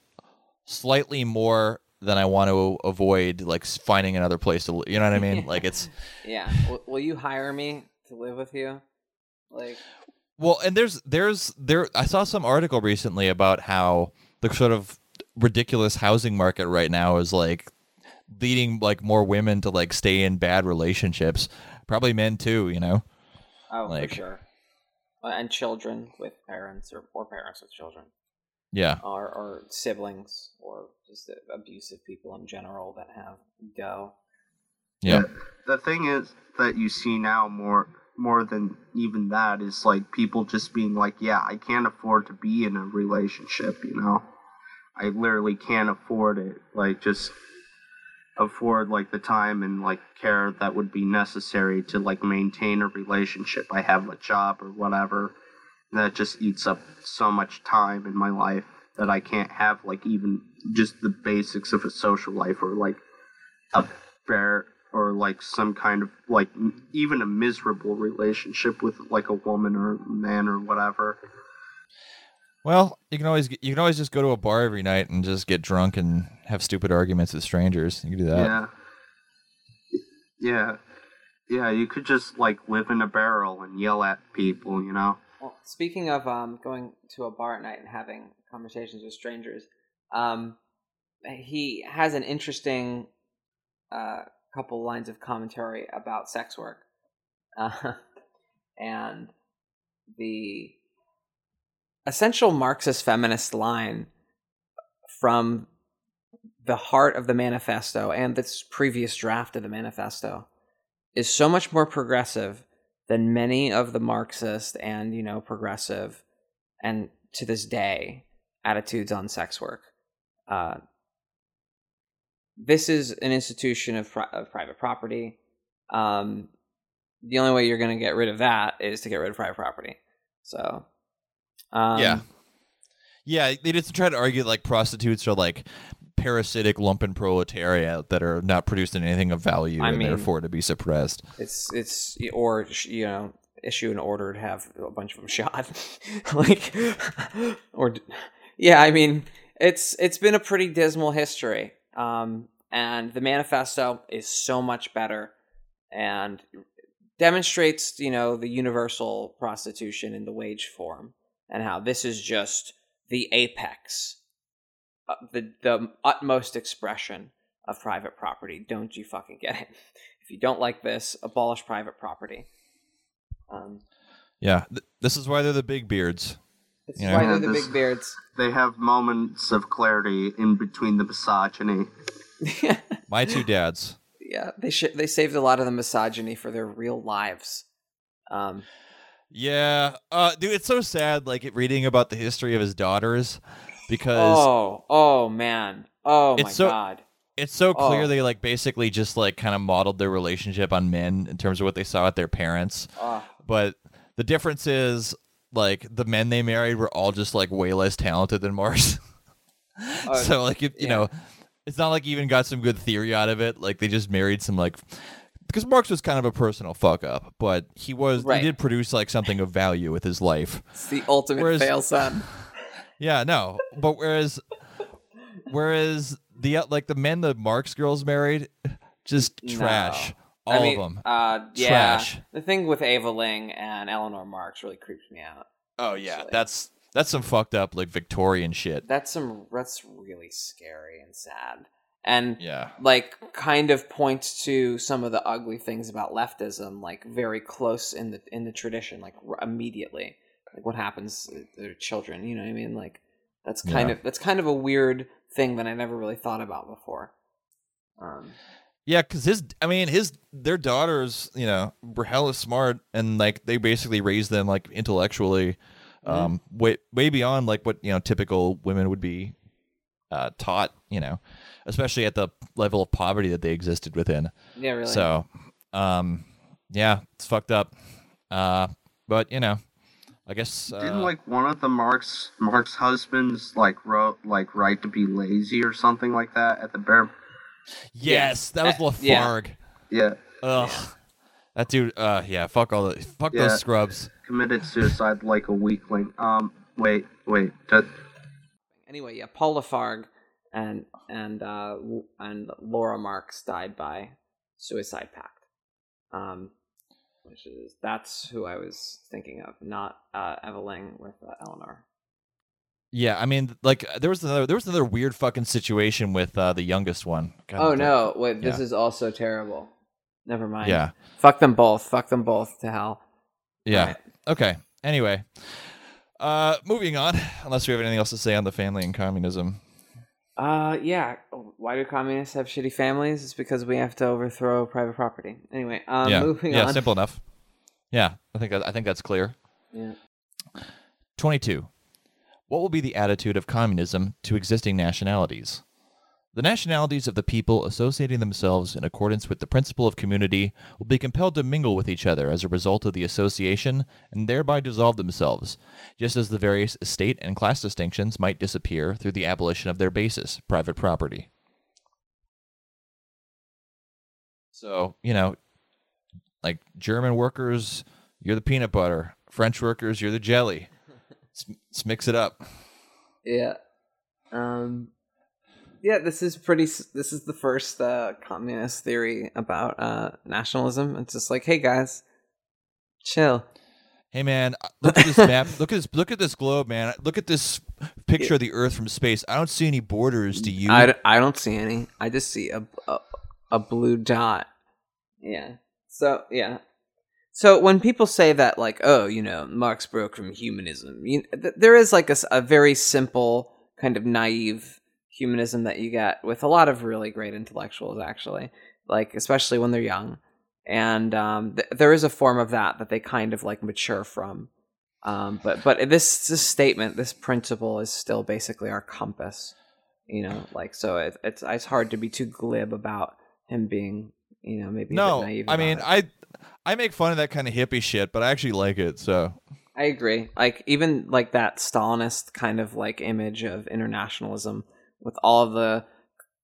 A: slightly more than I want to avoid like finding another place to live? You know what I mean? like it's *laughs*
C: Yeah. will, will you hire me to live with you? Like
A: well, and there's there's there I saw some article recently about how the sort of ridiculous housing market right now is like leading like more women to like stay in bad relationships. Probably men too, you know.
C: oh
A: Like-
C: for sure. Uh, and children with parents or, or parents with children.
A: Yeah.
C: or, or siblings or just abusive people in general that have go.
A: Yeah.
B: The thing is that you see now more more than even that is like people just being like, yeah, I can't afford to be in a relationship, you know. I literally can't afford it. Like just afford like the time and like care that would be necessary to like maintain a relationship. I have a job or whatever. That just eats up so much time in my life that I can't have like even just the basics of a social life or like a fair or like some kind of like m- even a miserable relationship with like a woman or a man or whatever.
A: Well, you can always you can always just go to a bar every night and just get drunk and have stupid arguments with strangers. You can do that.
B: Yeah. Yeah. Yeah, you could just like live in a barrel and yell at people, you know.
C: Well, speaking of um, going to a bar at night and having conversations with strangers, um, he has an interesting uh, couple lines of commentary about sex work, uh, *laughs* and the essential Marxist feminist line from the heart of the manifesto and this previous draft of the manifesto is so much more progressive than many of the Marxist and you know progressive and to this day attitudes on sex work. Uh, this is an institution of, pri- of private property. Um, the only way you're going to get rid of that is to get rid of private property. So, um,
A: yeah. Yeah, they just try to argue like prostitutes are like parasitic lumpen proletariat that are not producing anything of value
C: I
A: and
C: mean-
A: therefore to be suppressed.
C: it's it's or you know issue an order to have a bunch of them shot, *laughs* like or yeah. I mean, it's it's been a pretty dismal history. Um, and the manifesto is so much better and demonstrates you know the universal prostitution in the wage form and how this is just the apex the the utmost expression of private property don't you fucking get it *laughs* if you don't like this abolish private property um
A: Yeah, th- this is why they're the big beards.
C: it's
A: Yeah.
C: why they're the
B: this-
C: big beards
B: They have moments of clarity in between the misogyny. *laughs*
A: My two dads.
C: yeah they sh- they saved a lot of the misogyny for their real lives um
A: Yeah, uh, dude, it's so sad. Like reading about the history of his daughters, because
C: oh oh man oh my
A: It's so-
C: god
A: it's so clear
C: oh.
A: they like basically just like kind of modeled their relationship on men in terms of what they saw at their parents.
C: oh,
A: But the difference is like the men they married were all just like way less talented than Marx.
C: Oh, *laughs* uh,
A: so like if, you know, it's not like he even got some good theory out of it. Like they just married some like because Marx was kind of a personal fuck up, but he was
C: Right.
A: he did produce like something of value with his life.
C: it's the ultimate
A: Whereas-
C: fail son
A: Yeah, no. But whereas whereas the like the men the Marx girls married just trash.
C: No.
A: All
C: I mean,
A: of them.
C: Uh, yeah.
A: Trash.
C: The thing with Aveling and Eleanor Marx really creeps me out.
A: Oh yeah,
C: actually.
A: that's that's some fucked up like Victorian shit.
C: That's some. That's really scary and sad, and
A: Yeah.
C: like kind of points to some of the ugly things about leftism, like very close in the in the tradition, like r- immediately, like what happens to their children. You know what I mean? Like that's kind
A: Yeah.
C: of that's kind of a weird thing that I never really thought about before. Um,
A: Yeah, because his, I mean, his, their daughters, you know, were hella smart, and like they basically raised them like intellectually, um, way way beyond like what you know typical women would be uh, taught, you know, especially at the level of poverty that they existed within.
C: yeah, really.
A: So, um, yeah, it's fucked up. Uh, but you know, I guess uh,
B: Didn't like one of the Marx's Marx's husbands like wrote like right to be lazy or something like that at the bare
A: yes, that was
C: Uh, yeah.
B: Yeah
A: Ugh, that dude. Uh, yeah, fuck all the fuck
B: Yeah.
A: those scrubs.
B: committed suicide like a weakling. Um wait wait that,
C: anyway, yeah, Paul Lafargue and and uh and Laura Marx died by suicide pact. Um, which is that's who I was thinking of, not uh Aveling with uh, Eleanor.
A: Yeah, I mean, like there was another there was another weird fucking situation with uh, the youngest one. God,
C: oh no! Wait, this is also terrible. Never mind.
A: Yeah,
C: Fuck them both. Fuck them both to hell.
A: yeah.
C: Alright.
A: Okay. Anyway, uh, moving on. Unless we have anything else to say on the family and communism.
C: Uh, yeah. Why do communists have shitty families? It's because we have to overthrow private property. Anyway, um,
A: yeah,
C: moving
A: yeah.
C: on.
A: Yeah, simple enough. Yeah, I think I think that's clear.
C: Yeah.
A: Twenty-two. What will be the attitude of communism to existing nationalities? The nationalities of the people associating themselves in accordance with the principle of community will be compelled to mingle with each other as a result of the association and thereby dissolve themselves, just as the various estate and class distinctions might disappear through the abolition of their basis, private property. So, you know, like German workers, you're the peanut butter. French workers, you're the jelly. Let's, let's mix it up.
C: Yeah. Um yeah, this is pretty this is the first uh communist theory about uh nationalism. It's just like, "Hey guys, chill."
A: Hey man, uh, look at this map. Look at this. Look at this globe, man. Look at this picture of the Earth from space. I don't see any borders. Do you?
C: I, d- I don't see any. I just see a, a a blue dot. Yeah. So, yeah. So when people say that like, "Oh, you know, Marx broke from humanism." You, th- there is like a very simple kind of naive humanism that you get with a lot of really great intellectuals actually. Like especially when they're young. and um, th- there is a form of that that they kind of like mature from. Um, but but this this statement, this principle, is still basically our compass. You know, like so it, it's it's hard to be too glib about him being you know maybe
A: no. I mean. I I make fun of that kind of hippie shit, but I actually like it. So
C: I agree. Like even like that Stalinist kind of like image of internationalism with all the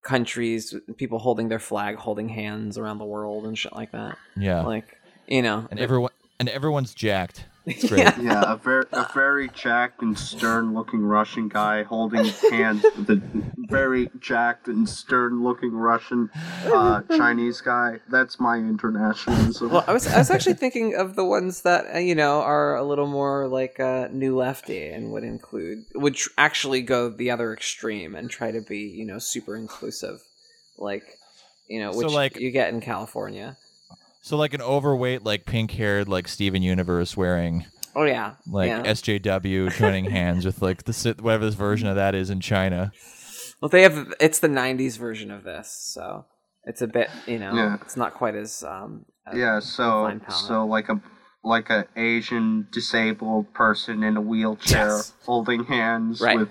C: countries, people holding their flag, holding hands around the world and shit like that.
A: yeah,
C: Like you know,
A: and everyone and everyone's jacked. It's great.
C: Yeah.
B: Yeah, a very a very jacked and stern-looking Russian guy holding his hands with a very jacked and stern-looking Russian uh, Chinese guy. That's my internationalism.
C: Well, I was I was actually thinking of the ones that uh, you know are a little more like uh, new lefty and would include would tr- actually go the other extreme and try to be you know super inclusive, like you know
A: So,
C: which
A: like-
C: you get in California.
A: So like an overweight, like pink haired, like Steven Universe wearing
C: Oh yeah,
A: like
C: yeah.
A: SJW joining *laughs* hands with like the whatever this version of that is in China.
C: Well, they have it's the '90s version of this, so it's a bit you know
B: Yeah.
C: it's not quite as um
B: yeah, so so like a like a Asian disabled person in a wheelchair
C: Yes.
B: holding hands
C: Right.
B: with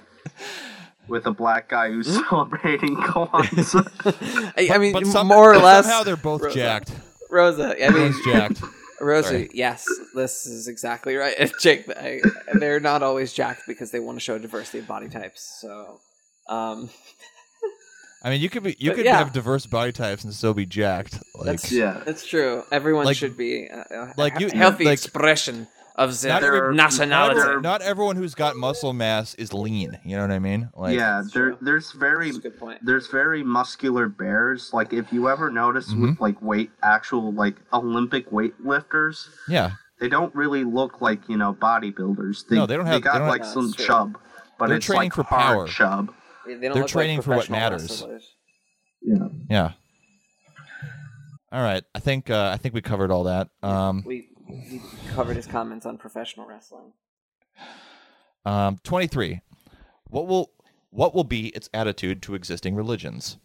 B: with a black guy who's *laughs* celebrating Kwanzaa.
C: I, I mean
A: But some-
C: more or less
A: somehow they're both jacked.
C: Rosa. I mean
A: Everyone's jacked. *laughs*
C: Rosa.
A: Sorry.
C: Yes, this is exactly right. *laughs* Jake, I, they're not always jacked because they want to show diversity of body types. So, um,
A: I mean, you could be you
C: But
A: could
C: yeah.
A: have diverse body types and still be jacked. Like
C: That's-
B: yeah.
C: that's true. Everyone
A: Like-
C: should be uh,
A: like
C: like
A: you-
C: healthy
A: like-
C: expression of their
A: Not
B: every-
A: not,
C: nationality.
A: everyone, not everyone who's got muscle mass is lean. You know what I mean? Like
B: yeah, there there's very
C: good point.
B: there's very muscular bears. Like if you ever notice
A: Mm-hmm.
B: with like weight actual like Olympic weightlifters,
A: yeah.
B: they don't really look like you know bodybuilders. They,
A: No, they don't have-
B: They got
A: they don't
B: like
C: have-
B: some
C: true.
B: chub, but
A: They're
B: it's
A: training
B: like
A: for power.
B: chub.
C: They don't
A: They're training
C: like
A: for what matters.
C: wrestlers.
B: Yeah.
A: Yeah. All right. I think uh, I think we covered all that. Um,
C: We, we covered his comments on professional wrestling.
A: um, Twenty three. What will what will be its attitude to existing religions?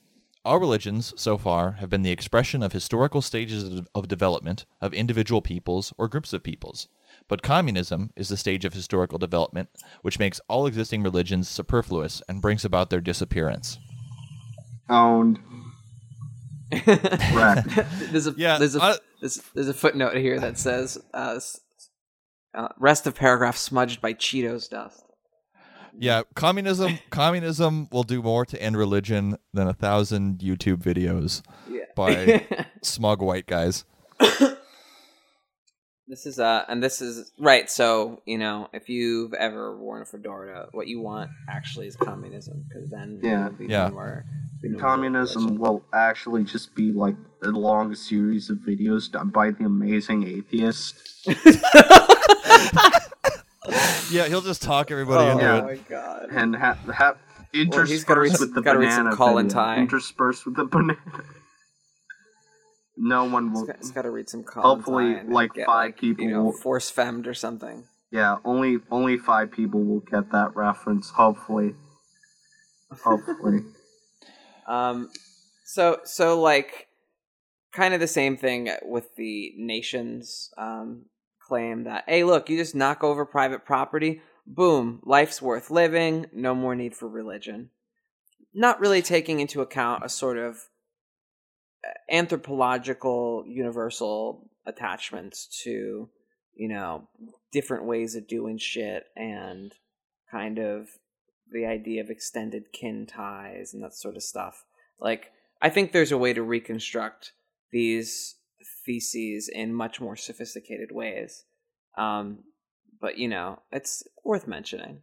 A: All religions so far have been the expression of historical stages of- of development of individual peoples or groups of peoples. But communism is the stage of historical development which makes all existing religions superfluous and brings about their disappearance.
B: Owned. *laughs* Correct.
C: there's a
A: Yeah,
C: there's a
A: I-
C: there's, there's a footnote here that says uh, uh, rest of paragraph smudged by Cheetos dust.
A: Yeah, communism *laughs* communism will do more to end religion than a thousand YouTube videos
C: Yeah.
A: by *laughs* smug white guys.
C: this is uh and this is right. So you know if you've ever worn a fedora, what you want actually is communism because then
B: Yeah.
C: it'll be
A: Yeah.
C: more, be more
B: Communism will actually just be like a long series of videos done by the amazing atheist. *laughs*
A: Yeah, he'll just talk everybody
C: Oh
A: into
B: Yeah.
A: it.
C: my god!
B: and ha- ha-
C: Well, he's read
B: interspersed with the
C: gotta read some
B: banana
C: Colin
B: video.
C: Ty.
B: interspersed with the banana. No one
C: He's
B: will.
C: got, he's got to read some. Colin
B: Hopefully,
C: and
B: like,
C: get,
B: five
C: like,
B: people
C: you know,
B: will-
C: force femmed or something.
B: Yeah, only only five people will get that reference. Hopefully, hopefully. *laughs*
C: Um, so so like, kind of the same thing with the nation's um claim that hey, look, you just knock over private property, boom, life's worth living, no more need for religion. Not really taking into account a sort of uh, anthropological universal attachments to you know different ways of doing shit and kind of the idea of extended kin ties and that sort of stuff. Like, I think there's a way to reconstruct these theses in much more sophisticated ways. Um, but you know, it's worth mentioning.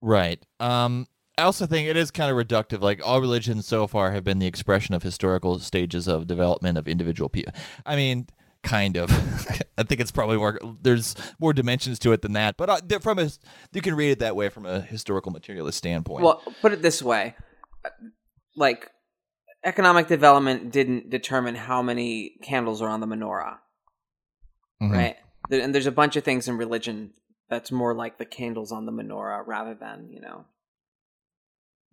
A: Right. Um I also think it is kind of reductive. Like all religions so far have been the expression of historical stages of development of individual people. I mean, kind of. *laughs* I think it's probably more. There's more dimensions to it than that. But uh, from a, you can read it that way from a historical materialist standpoint.
C: Well, put it this way: like, economic development didn't determine how many candles are on the menorah,
A: Mhm.
C: right? And there's a bunch of things in religion that's more like the candles on the menorah rather than you know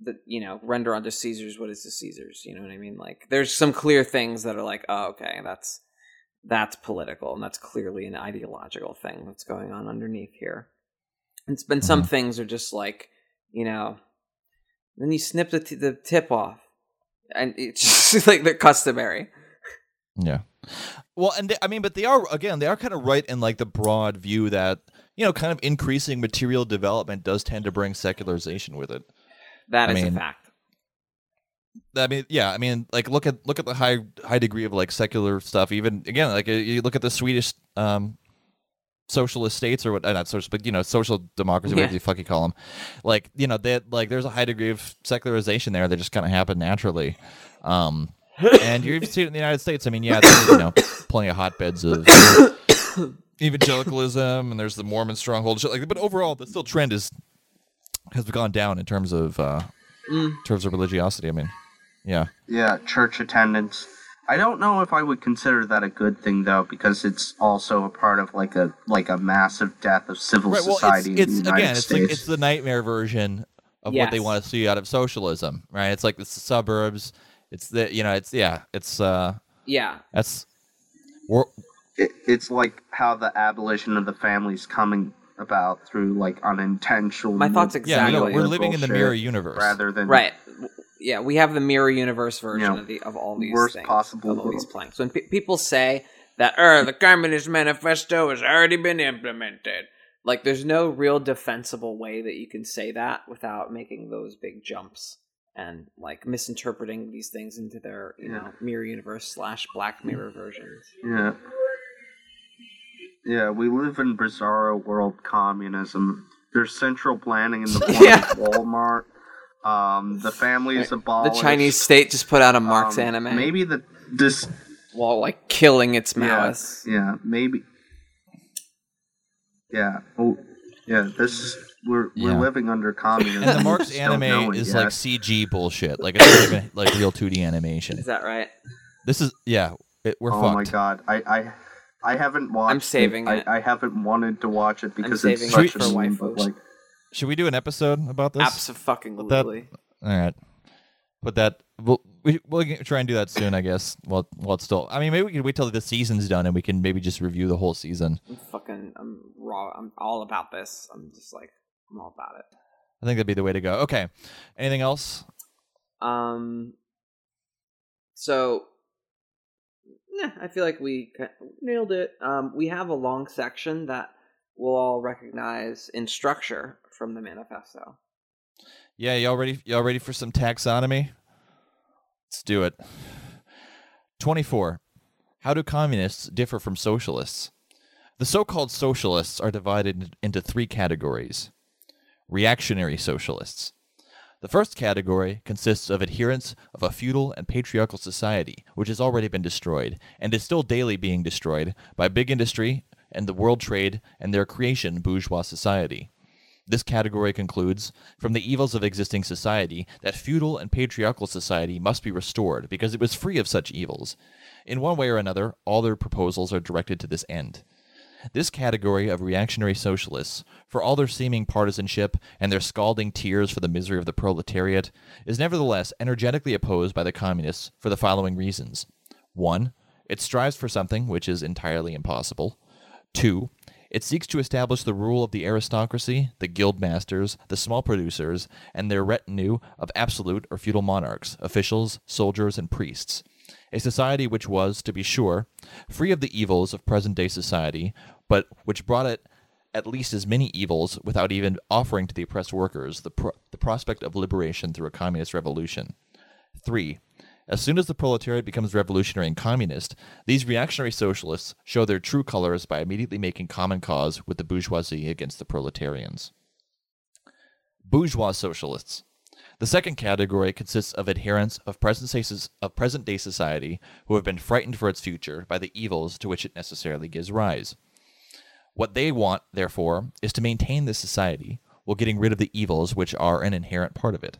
C: the you know render unto Caesar's what is the Caesar's. You know what I mean? Like there's some clear things that are like, oh, okay, that's that's political and that's clearly an ideological thing that's going on underneath here. It's been some
A: Mhm.
C: things are just like you know, then you snip the t- the tip off, and *laughs* it's just like they're customary.
A: Yeah. Well, and they, I mean, but they are again, they are kind of right in like the broad view that you know, kind of increasing material development does tend to bring secularization with it.
C: That
A: I
C: is
A: mean,
C: a fact.
A: I mean, yeah, I mean, like look at look at the high high degree of like secular stuff. Even again, like you look at the Swedish um, socialist states or what, uh, not social, but you know, social democracy, whatever you fucking call them. Like you know, they like there's a high degree of secularization there that just kind of happened naturally. Um, and you even see it in the United States. I mean, yeah, there's you know plenty of hotbeds of evangelicalism, and there's the Mormon stronghold. Shit like, but overall, the still trend is has gone down in terms of uh,
C: Mm.
A: in terms of religiosity. I mean, yeah.
B: Yeah, church attendance. I don't know if I would consider that a good thing though, because it's also a part of like a like a massive death of civil
A: Right. Well,
B: society
A: it's,
B: in
A: it's
B: the United
A: again, it's
B: States.
A: like it's the nightmare version of what they want to see out of socialism, right? It's like the suburbs. It's the you know, it's yeah, it's uh,
C: Yeah,
A: that's we're,
B: it, it's like how the abolition of the family is coming about through like unintentional.
C: My thoughts exactly.
A: yeah, you know,
C: Exactly.
A: we're living in the mirror universe.
B: rather than
C: right. Yeah, we have the mirror universe version
B: Yeah.
C: of the of all these
B: Worst
C: things,
B: possible
C: of all these planks. When pe- people say that, "Er, the Communist Manifesto has already been implemented," like there's no real defensible way that you can say that without making those big jumps and like misinterpreting these things into their you
B: Yeah.
C: know mirror universe slash Black Mirror versions.
B: Yeah. Yeah, we live in bizarro world communism. There's central planning in the *laughs* form
C: Yeah.
B: of Walmart. Um, the family is
C: The. Chinese state just put out a Marx
B: Um,
C: anime
B: Maybe the this
C: while like killing its
B: yeah,
C: Maoists.
B: yeah maybe yeah oh yeah this is we're we're
A: Yeah.
B: living under communism.
A: and the Marx
B: Just don't know
A: anime is
B: yet.
A: like CG bullshit. Like it's not even like real 2D animation.
C: Is that right?
A: This is yeah, it, we're
B: oh
A: fucked.
B: my god, I I. I haven't watched.
C: I'm saving
B: it.
C: it.
B: I, I haven't wanted to watch it because it's such a meme, but like
A: Should we do an episode about this?
C: Absolutely.
A: All right. But that we'll we, we'll try and do that soon, I guess. Well, while it's still. I mean, maybe we can wait till the season's done and we can maybe just review the whole season.
C: I'm fucking I'm raw. I'm all about this. I'm just like I'm all about it.
A: I think that'd be the way to go. Okay. Anything else?
C: Um so yeah, I feel like we nailed it. Um we have a long section that we'll all recognize in structure from the manifesto.
A: Yeah, y'all ready? Y'all ready for some taxonomy? Let's do it. Twenty-four. How do communists differ from socialists? The so-called socialists are divided into three categories. Reactionary socialists. The first category consists of adherents of a feudal and patriarchal society, which has already been destroyed and is still daily being destroyed by big industry and the world trade and their creation, bourgeois society. This category concludes from the evils of existing society that feudal and patriarchal society must be restored because it was free of such evils. In one way or another, all their proposals are directed to this end. This category of reactionary socialists, for all their seeming partisanship and their scalding tears for the misery of the proletariat, is nevertheless energetically opposed by the communists for the following reasons. 1. It strives for something which is entirely impossible. 2. It seeks to establish the rule of the aristocracy, the guild masters, the small producers, and their retinue of absolute or feudal monarchs, officials, soldiers, and priests. A society which was, to be sure, free of the evils of present day society, but which brought it at least as many evils without even offering to the oppressed workers the, pro- the prospect of liberation through a communist revolution. 3. As soon as the proletariat becomes revolutionary and communist, these reactionary socialists show their true colors by immediately making common cause with the bourgeoisie against the proletarians. Bourgeois socialists. The second category consists of adherents of present day, society who have been frightened for its future by the evils to which it necessarily gives rise. What they want, therefore, is to maintain this society while getting rid of the evils which are an inherent part of it.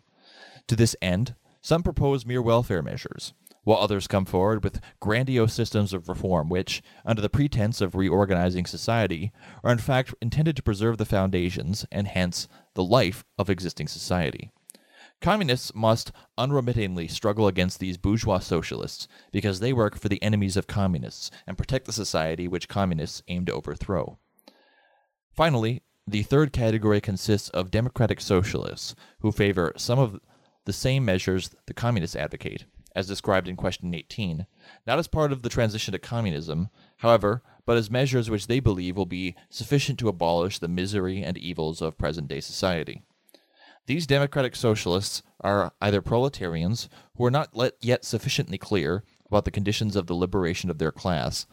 A: To this end, some propose mere welfare measures, while others come forward with grandiose systems of reform which, under the pretense of reorganizing society, are in fact intended to preserve the foundations and hence the life of existing society. Communists must unremittingly struggle against these bourgeois socialists because they work for the enemies of communists and protect the society which communists aim to overthrow. Finally, the third category consists of democratic socialists who favor some of the same measures the communists advocate, as described in question 18, not as part of the transition to communism, however, but as measures which they believe will be sufficient to abolish the misery and evils of present day society. These democratic socialists are either proletarians who are not yet sufficiently clear about the conditions of the liberation of their class,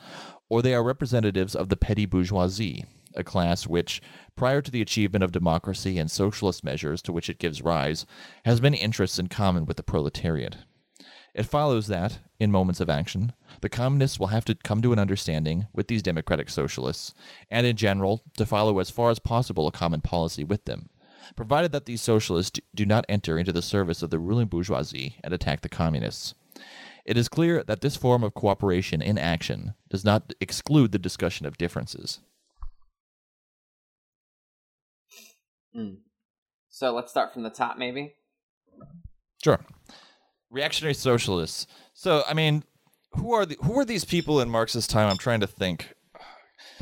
A: or they are representatives of the petty bourgeoisie, a class which, prior to the achievement of democracy and socialist measures to which it gives rise, has many interests in common with the proletariat. It follows that, in moments of action, the communists will have to come to an understanding with these democratic socialists, and in general, to follow as far as possible a common policy with them, provided that these socialists do not enter into the service of the ruling bourgeoisie and attack the communists. It is clear that this form of cooperation in action does not exclude the discussion of differences.
C: Mm. So let's start from the top, maybe.
A: Sure. Reactionary socialists. So, I mean, who are the, who are these people in Marxist time? I'm trying to think,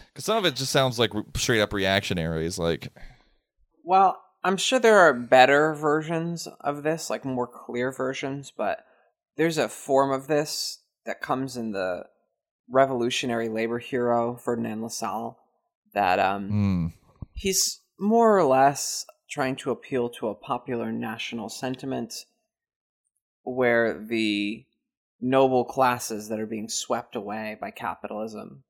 A: because some of it just sounds like straight up reactionaries. Like,
C: well, I'm sure there are better versions of this, like more clear versions, but there's a form of this that comes in the revolutionary labor hero Ferdinand Lassalle that um
A: mm.
C: he's more or less trying to appeal to a popular national sentiment where the noble classes that are being swept away by capitalism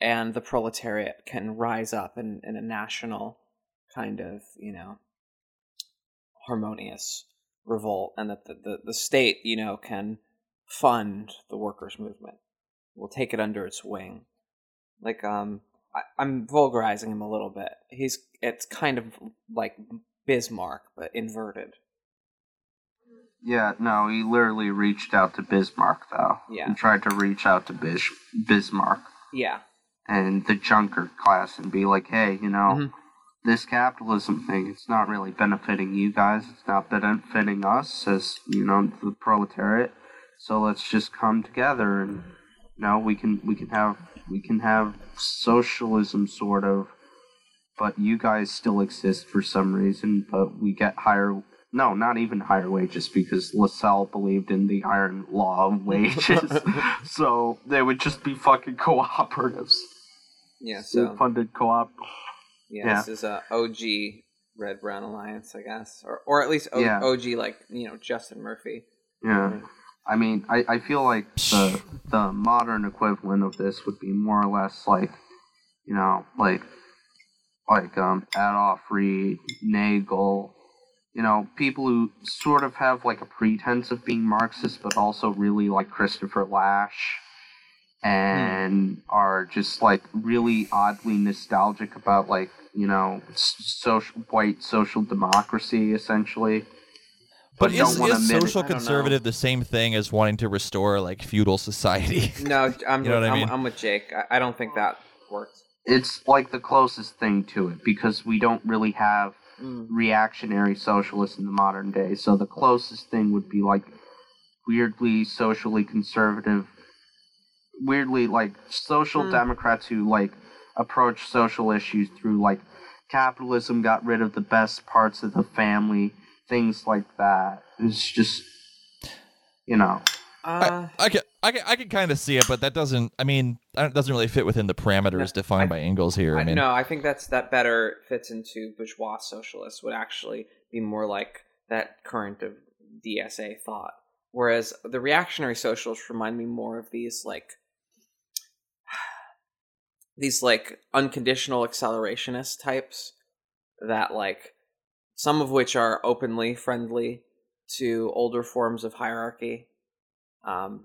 C: and the proletariat can rise up in, in a national kind of, you know, harmonious revolt and that the, the, the state, you know, can fund the workers' movement. Will take it under its wing. Like, um, I, am vulgarizing him a little bit. He's it's kind of like Bismarck, but inverted.
B: Yeah, no, he literally reached out to Bismarck though.
C: Yeah,
B: he tried to reach out to Bis- Bismarck.
C: Yeah,
B: and the junker class and be like, hey, you know, mm-hmm. this capitalism thing, it's not really benefiting you guys. It's not benefiting us as you know the proletariat. So let's just come together and know we can we can have we can have socialism sort of but you guys still exist for some reason but we get higher no not even higher wages because Lassalle believed in the iron law of *laughs* wages. So they would just be fucking cooperatives.
C: Yeah so
B: funded co-op.
C: Yeah, yeah, this is uh, a og red brown alliance i guess or or at least o- yeah. og like you know justin murphy.
B: Yeah mm-hmm. I mean, I, I feel like the the modern equivalent of this would be more or less like, you know, like like um Adolf Reed, Nagle, you know, people who sort of have like a pretense of being Marxist, but also really like Christopher Lasch, and hmm. are just like really oddly nostalgic about like you know social white social democracy essentially
A: but, is, is social conservative the same thing as wanting to restore like feudal society? *laughs*
C: No, I'm, you know I'm, I mean? I'm, with Jake. I, I don't think that works.
B: It's like the closest thing to it because we don't really have mm. reactionary socialists in the modern day. So the closest thing would be like weirdly socially conservative, weirdly like social mm. democrats who like approach social issues through like capitalism got rid of the best parts of the family things like that. It's just, you know.
C: Uh,
A: I, I, can I can I can kind of see it, but that doesn't. I mean, that doesn't really fit within the parameters defined I, by Engels here. I,
C: I
A: mean,
C: no, I think that's that better fits into bourgeois socialists. Would actually be more like that current of DSA thought. Whereas the reactionary socialists remind me more of these like *sighs* these like unconditional accelerationist types that like some of which are openly friendly to older forms of hierarchy. Um,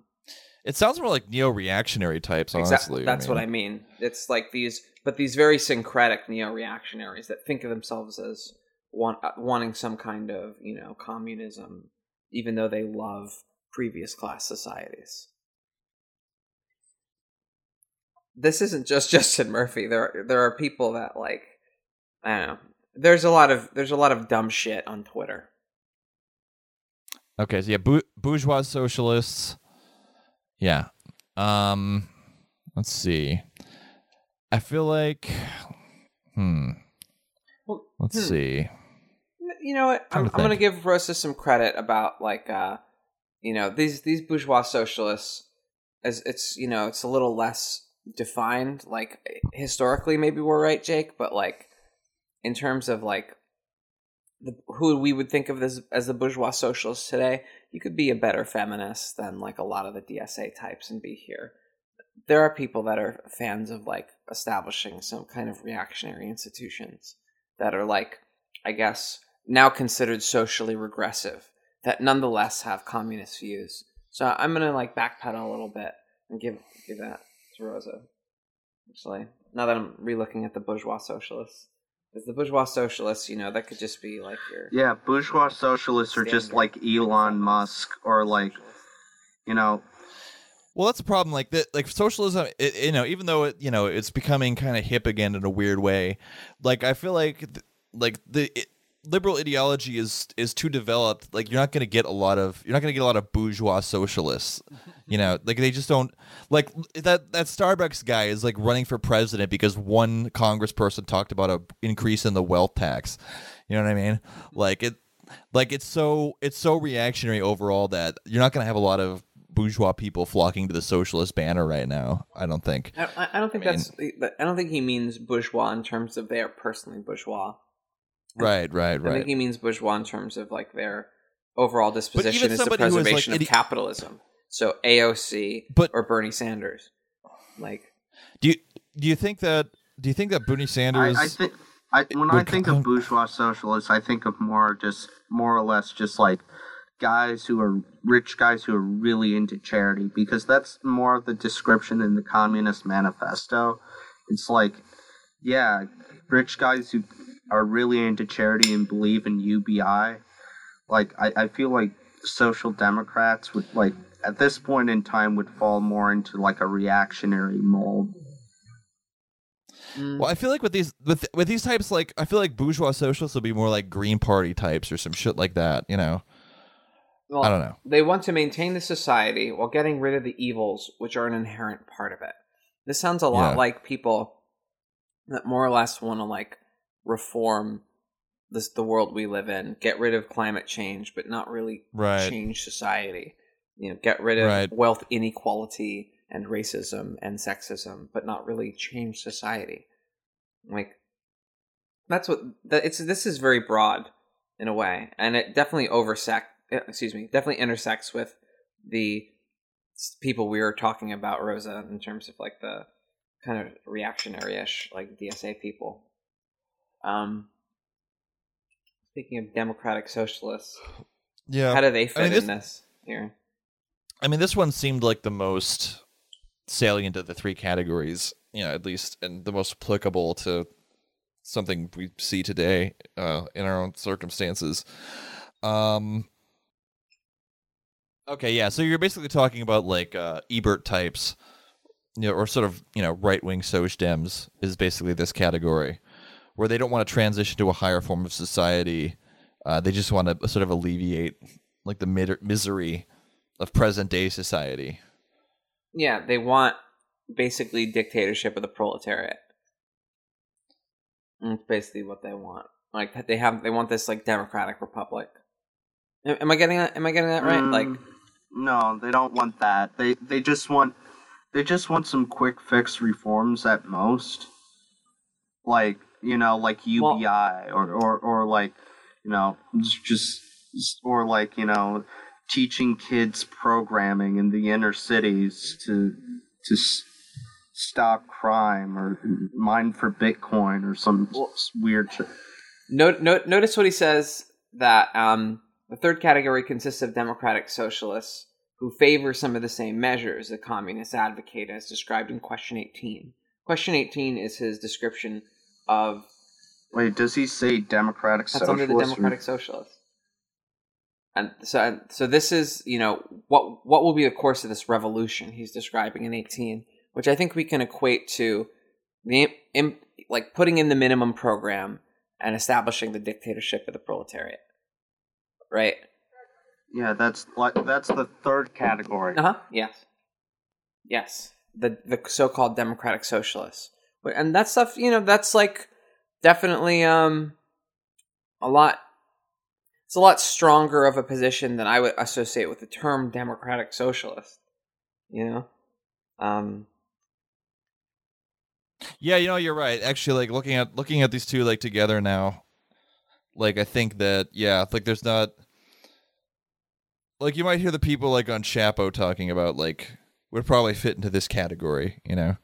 A: it sounds more like neo-reactionary types, honestly.
C: Exactly. That's I mean. what I mean. It's like these, but these very syncretic neo-reactionaries that think of themselves as want, uh, wanting some kind of, you know, communism, even though they love previous class societies. This isn't just *laughs* Justin Murphy. There, there are people that like, I don't know, there's a lot of there's a lot of dumb shit on Twitter.
A: Okay, so yeah, bou- bourgeois socialists. Yeah. Um let's see. I feel like hmm.
C: Well,
A: Let's
C: hmm.
A: see.
C: You know what? I'm, I'm going to give Rosa some credit about like uh, you know these these bourgeois socialists. As it's you know it's a little less defined. Like historically, maybe we're right, Jake, but like in terms of like the, who we would think of as as the bourgeois socialists today, you could be a better feminist than like a lot of the DSA types and be here. There are people that are fans of like establishing some kind of reactionary institutions that are like, I guess, now considered socially regressive that nonetheless have communist views. So I'm gonna like backpedal a little bit and give give that to Rosa. Actually, now that I'm relooking at the bourgeois socialists, the bourgeois socialists, you know, that could just be like your
B: Yeah, bourgeois socialists are just like Elon Musk or like, you know,
A: Well, that's the problem. Like that, like socialism. It, you know, even though it, you know, it's becoming kind of hip again in a weird way. Like I feel like, th- like the it, liberal ideology is is too developed. Like you're not going to get a lot of you're not going to get a lot of bourgeois socialists. *laughs* You know, like they just don't like that. That Starbucks guy is like running for president because one congressperson talked about a increase in the wealth tax. You know what I mean? Like it, like it's so it's so reactionary overall that you're not going to have a lot of bourgeois people flocking to the socialist banner right now. I don't think.
C: I, I- I don't think
A: I mean-
C: that's. I don't think he means bourgeois in terms of they are personally bourgeois.
A: Right, right, right.
C: I think he means bourgeois in terms of like their overall disposition
A: even
C: is the
A: somebody who is, like,
C: preservation of capitalism. So AOC
A: But-
C: or Bernie Sanders, like
A: Do you do you think that do you think that Bernie
B: I,
A: Sanders?
B: I think I when I think of bourgeois socialists, I think of more just more or less just like guys who are rich guys who are really into charity because that's more of the description in the Communist Manifesto. It's like, yeah, rich guys who are really into charity and believe in UBI. Like I, I feel like social democrats would like at this point in time would fall more into like a reactionary mold.
A: well, I feel like with these with with these types, like I feel like bourgeois socialists will be more like Green Party types or some shit like that. You know,
C: well,
A: I don't know.
C: They want to maintain the society while getting rid of the evils which are an inherent part of it. This sounds a lot
A: Yeah.
C: like people that more or less want to like reform this the world we live in, get rid of climate change, but not really
A: Right.
C: change society. You know, get rid of
A: Right.
C: wealth inequality and racism and sexism, but not really change society. Like that's what that it's this is very broad in a way, and it definitely oversect. Eh, excuse me, definitely intersects with the people we were talking about, Rosa, in terms of like the kind of reactionary-ish, like DSA people. Um, speaking of democratic socialists,
A: Yeah.
C: how do they fit
A: mean,
C: in this here?
A: I mean, this one seemed like the most salient of the three categories, you know, at least, and the most applicable to something we see today uh, in our own circumstances. Um. Okay, yeah. So you're basically talking about like uh, Ebert types, you know, or sort of you know right wing Soc Dems is basically this category, where they don't want to transition to a higher form of society. Uh, they just want to sort of alleviate like the mid- misery of present day society.
C: Yeah, they want basically dictatorship of the proletariat. That's basically what they want. Like they have, they want this like democratic republic. Am am I getting that? Am I getting that right? Like,
B: Mm, no, they don't want that. They they just want they just want some quick fix reforms at most. Like you know, like UBI or or or like you know just or like you know teaching kids programming in the inner cities to to s- stop crime or mine for Bitcoin or some
C: Well-
B: weird shit.
C: note, note, notice what he says that um, the third category consists of democratic socialists who favor some of the same measures the communists advocate, as described in question 18. Question 18 is his description of
B: Wait, does he say democratic
C: That's under the
B: socialist or-
C: Democratic Socialists. And so, and so this is, you know, what what will be the course of this revolution he's describing in 18, which I think we can equate to the im- like putting in the minimum program and establishing the dictatorship of the proletariat. Right?
D: Yeah, that's like that's the third category.
C: Uh huh. Yes. Yes. The the so-called democratic socialists, and that stuff, you know, that's like definitely um a lot. It's a lot stronger of a position than I would associate with the term democratic socialist. You know, um,
A: Yeah, you know, you're right. Actually, like looking at looking at these two like together now, like I think that yeah, like there's not like you might hear the people like on Chapo talking about like would probably fit into this category, you know.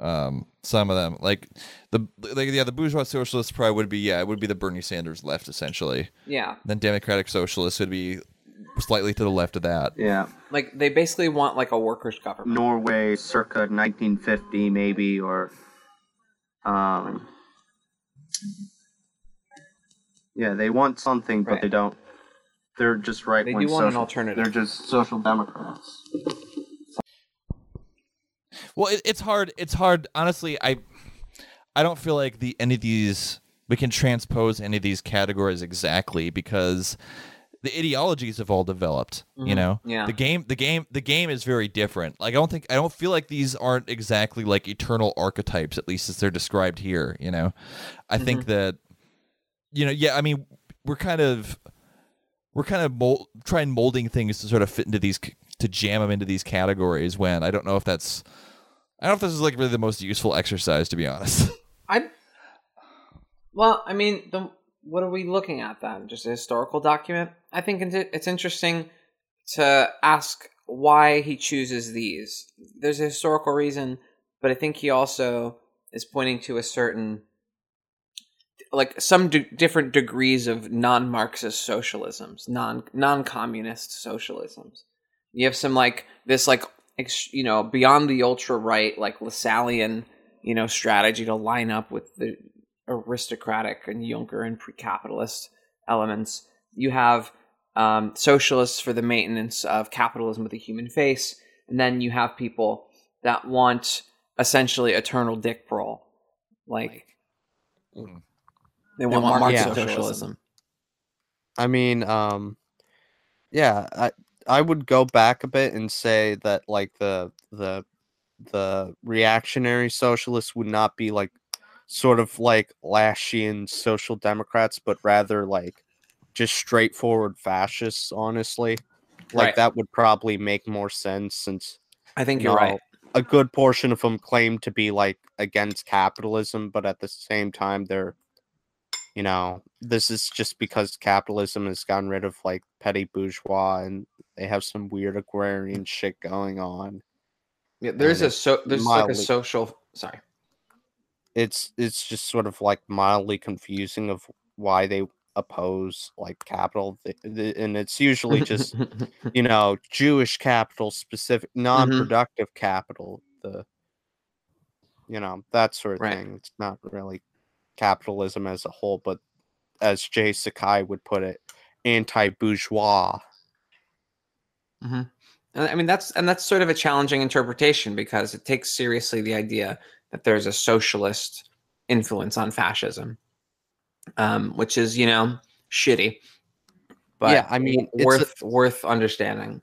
A: Um, some of them like the like yeah, the bourgeois socialists probably would be yeah, it would be the Bernie Sanders left essentially.
C: yeah,
A: Then Democratic Socialists would be slightly to the left of that.
D: Yeah,
C: like they basically want like a workers' government.
D: Norway, circa 1950, maybe, or um, yeah, they want something, but
C: Right.
D: they don't. They're just right.
C: They do want an alternative.
D: They're just social democrats.
A: Well, it, it's hard. It's hard. Honestly, I I don't feel like the any of these we can transpose any of these categories exactly because the ideologies have all developed. You
C: Mhm.
A: know,
C: Yeah.
A: The game, the game, the game is very different. Like I don't think I don't feel like these aren't exactly like eternal archetypes, at least as they're described here. You know, I think that you know, yeah. I mean, we're kind of we're kind of mold, trying molding things to sort of fit into these to jam them into these categories when I don't know if that's I don't know if this is like really the most useful exercise to be honest. *laughs*
C: I well, I mean, the, what are we looking at then? Just a historical document? I think it's- interesting to ask why he chooses these. There's a historical reason, but I think he also is pointing to a certain like some de- different degrees of non-Marxist socialisms, non non-communist socialisms. You have some like this like you know beyond the ultra right like Lassallean, you know strategy to line up with the aristocratic and Junker and pre-capitalist elements. You have um, socialists for the maintenance of capitalism with a human face, and then you have people that want essentially eternal Dick Prohl, like
A: Mm.
C: they want,
B: want
C: Marxist
B: Marxist
C: socialism.
B: I mean, um, yeah, I I would go back a bit and say that like the the the reactionary socialists would not be like sort of like Laschian social democrats, but rather like just straightforward fascists. Honestly, like
C: Right.
B: that would probably make more sense since
C: I think
B: you
C: you're
B: know,
C: right.
B: A good portion of them claim to be like against capitalism, but at the same time, they're, you know, this is just because capitalism has gotten rid of like petty bourgeois and they have some weird mm. agrarian shit going on.
C: Yeah, there's
B: and
C: a so there's like a social. Sorry.
B: It's it's just sort of like mildly confusing of why they oppose like capital, and it's usually just you *laughs* know Jewish capital specific mm-hmm. non-productive capital the you know that sort of
C: Right.
B: thing it's not really capitalism as a whole but as J. Sakai would put it anti-bourgeois
C: And I mean that's and that's sort of a challenging interpretation because it takes seriously the idea that there's a socialist influence on fascism, um, which is you know shitty. But
B: Yeah, I mean, it's a-
C: worth worth understanding.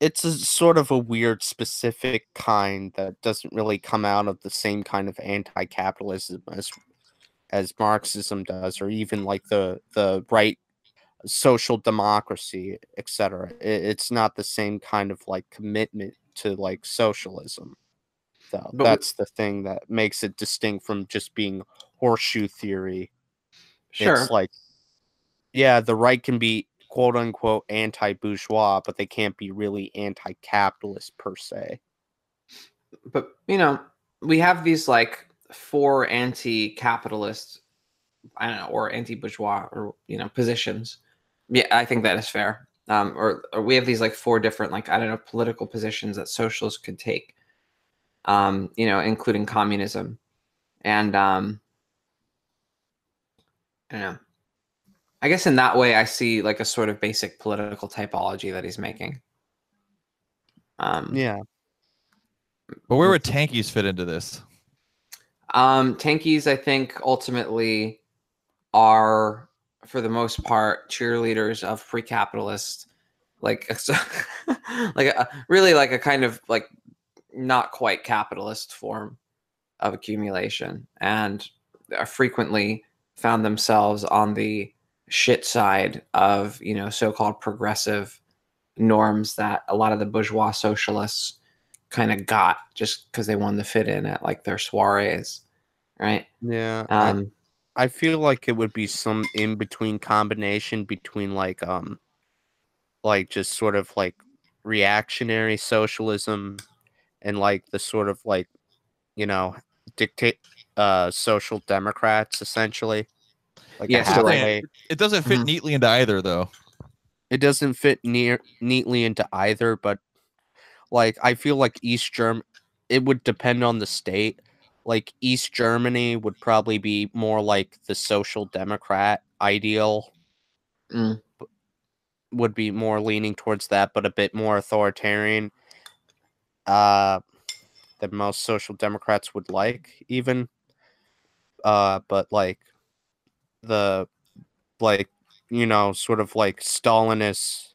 B: it's a sort of a weird specific kind that doesn't really come out of the same kind of anti-capitalism as as Marxism does or even like the the right social democracy etc it's not the same kind of like commitment to like socialism though.
C: But
B: that's the thing that makes it distinct from just being horseshoe theory.
C: Sure,
B: it's like yeah the right can be quote unquote anti-bourgeois but they can't be really anti-capitalist per se.
C: But you know we have these like four anti-capitalist, I don't know, or anti-bourgeois, or you know, positions. Yeah, I think that is fair. Um, or, or we have these like four different like I don't know political positions that socialists could take. Um, you know, including communism, and um, I don't know. I guess in that way, I see like a sort of basic political typology that he's making. Um,
B: yeah
A: But where would tankies fit into this?
C: Um, tankies, I think, ultimately are, for the most part, cheerleaders of pre-capitalist like *laughs* like a, really like a kind of like not quite capitalist form of accumulation and are frequently found themselves on the shit side of you know so-called progressive norms that a lot of the bourgeois socialists kind of got just because they wanted to fit in at like their soirees right
B: Yeah. I-
C: um
B: I feel like it would be some in between combination between like um like just sort of like reactionary socialism and like the sort of like you know dictate uh social democrats essentially like
C: Yeah, so, like-
A: It doesn't fit
C: Mhm.
A: neatly into either, though.
B: it doesn't fit near neatly into either but like i feel like east germ it would depend on the state like east germany would probably be more like the social democrat ideal
C: Mm.
B: would be more leaning towards that but a bit more authoritarian uh than most social democrats would like even uh but like the like you know sort of like stalinist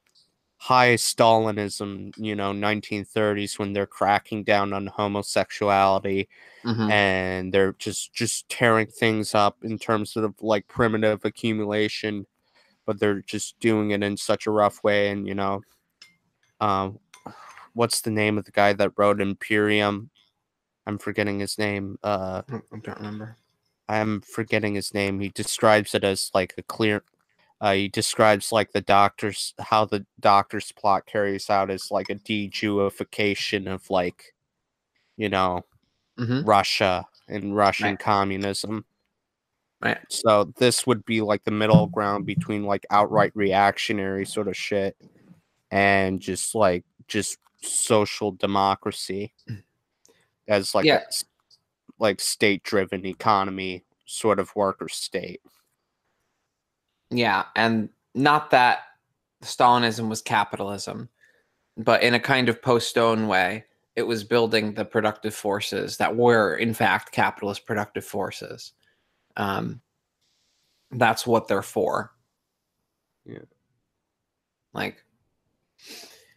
B: high stalinism you know 1930s when they're cracking down on homosexuality
C: mhm.
B: and they're just just tearing things up in terms of like primitive accumulation but they're just doing it in such a rough way and you know um what's the name of the guy that wrote imperium? I'm forgetting his name uh
C: i don't remember.
B: I'm forgetting his name. He describes it as like a clear uh, he describes like the doctor's how the doctor's plot carries out as like a de-Jewification of like you know
C: Mhm.
B: Russia and Russian
C: Right.
B: communism.
C: Right.
B: So this would be like the middle ground between like outright reactionary sort of shit and just like just social democracy as like
C: Yeah.
B: a like state driven economy sort of worker state.
C: Yeah, and not that Stalinism was capitalism, but in a kind of Postone way, it was building the productive forces that were, in fact, capitalist productive forces. Um, that's what they're for.
B: Yeah.
C: Like,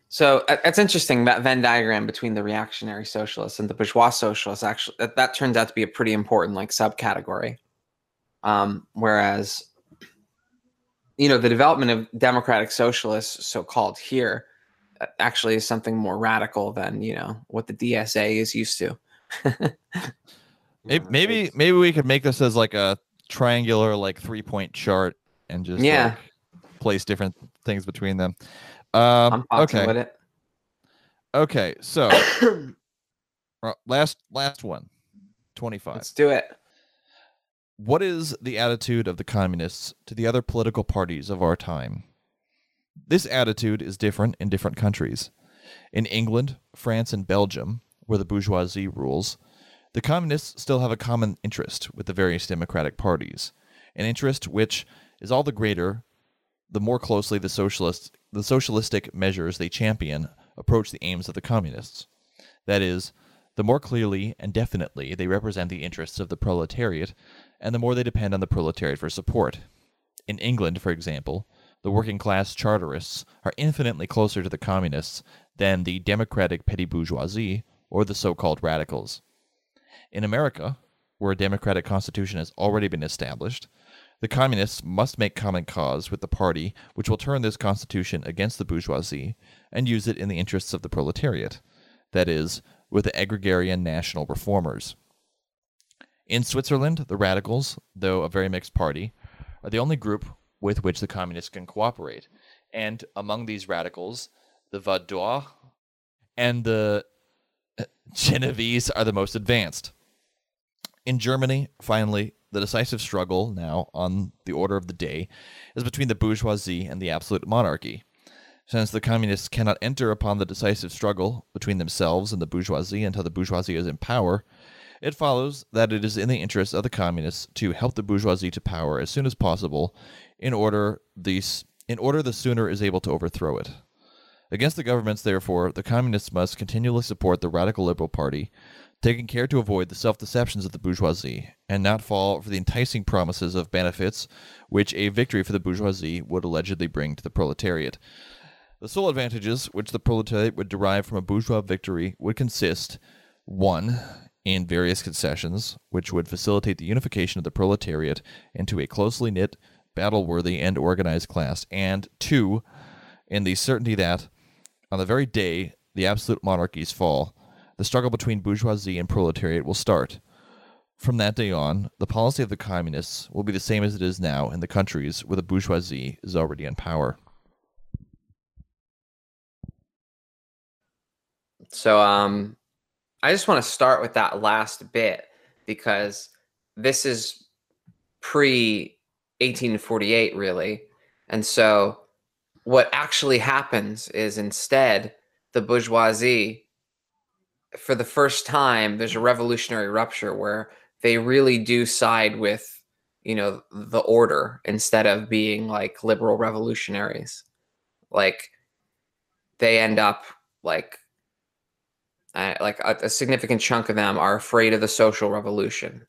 C: so it- it's interesting that Venn diagram between the reactionary socialists and the bourgeois socialists. Actually, that, that turns out to be a pretty important like subcategory. Um, whereas you know the development of democratic socialists so called here uh, actually is something more radical than you know what the dsa is used to *laughs*
A: Maybe maybe, maybe we could make this as like a triangular, like three point chart, and just
C: Yeah.
A: like, place different things between them. Um,
C: i'm
A: okay,
C: with it
A: okay. So *coughs* uh, last last one, twenty five.
C: let's do it
A: What is the attitude of the communists to the other political parties of our time? This attitude is different in different countries. In England, France, and Belgium, where the bourgeoisie rules, the communists still have a common interest with the various democratic parties, an interest which is all the greater the more closely the socialist the socialistic measures they champion approach the aims of the communists. That is, the more clearly and definitely they represent the interests of the proletariat, and the more they depend on the proletariat for support. In England, for example, the working class Chartists are infinitely closer to the communists than the democratic petty bourgeoisie or the so called radicals. In America, where a democratic constitution has already been established, the communists must make common cause with the party which will turn this constitution against the bourgeoisie and use it in the interests of the proletariat, that is, with the agrarian national reformers. In Switzerland, the radicals, though a very mixed party, are the only group with which the communists can cooperate. And among these radicals, the Vaudois and the uh, Genevese are the most advanced. In Germany, finally, the decisive struggle now on the order of the day is between the bourgeoisie and the absolute monarchy. Since the communists cannot enter upon the decisive struggle between themselves and the bourgeoisie until the bourgeoisie is in power, it follows that it is in the interest of the communists to help the bourgeoisie to power as soon as possible in order the, in order the sooner is able to overthrow it. Against the governments, therefore, the communists must continually support the radical liberal party, taking care to avoid the self deceptions of the bourgeoisie and not fall for the enticing promises of benefits which a victory for the bourgeoisie would allegedly bring to the proletariat. The sole advantages which the proletariat would derive from a bourgeois victory would consist 1 and various concessions, which would facilitate the unification of the proletariat into a closely knit, battle worthy, and organized class, and two, in the certainty that, on the very day the absolute monarchies fall, the struggle between bourgeoisie and proletariat will start. From that day on, the policy of the communists will be the same as it is now in the countries where the bourgeoisie is already in power.
C: So, um, I just want to start with that last bit because this is pre 1848, really. And so, what actually happens is instead, the bourgeoisie, for the first time, there's a revolutionary rupture where they really do side with, you know, the order instead of being like liberal revolutionaries. Like, they end up like like a, a, significant chunk of them are afraid of the social revolution.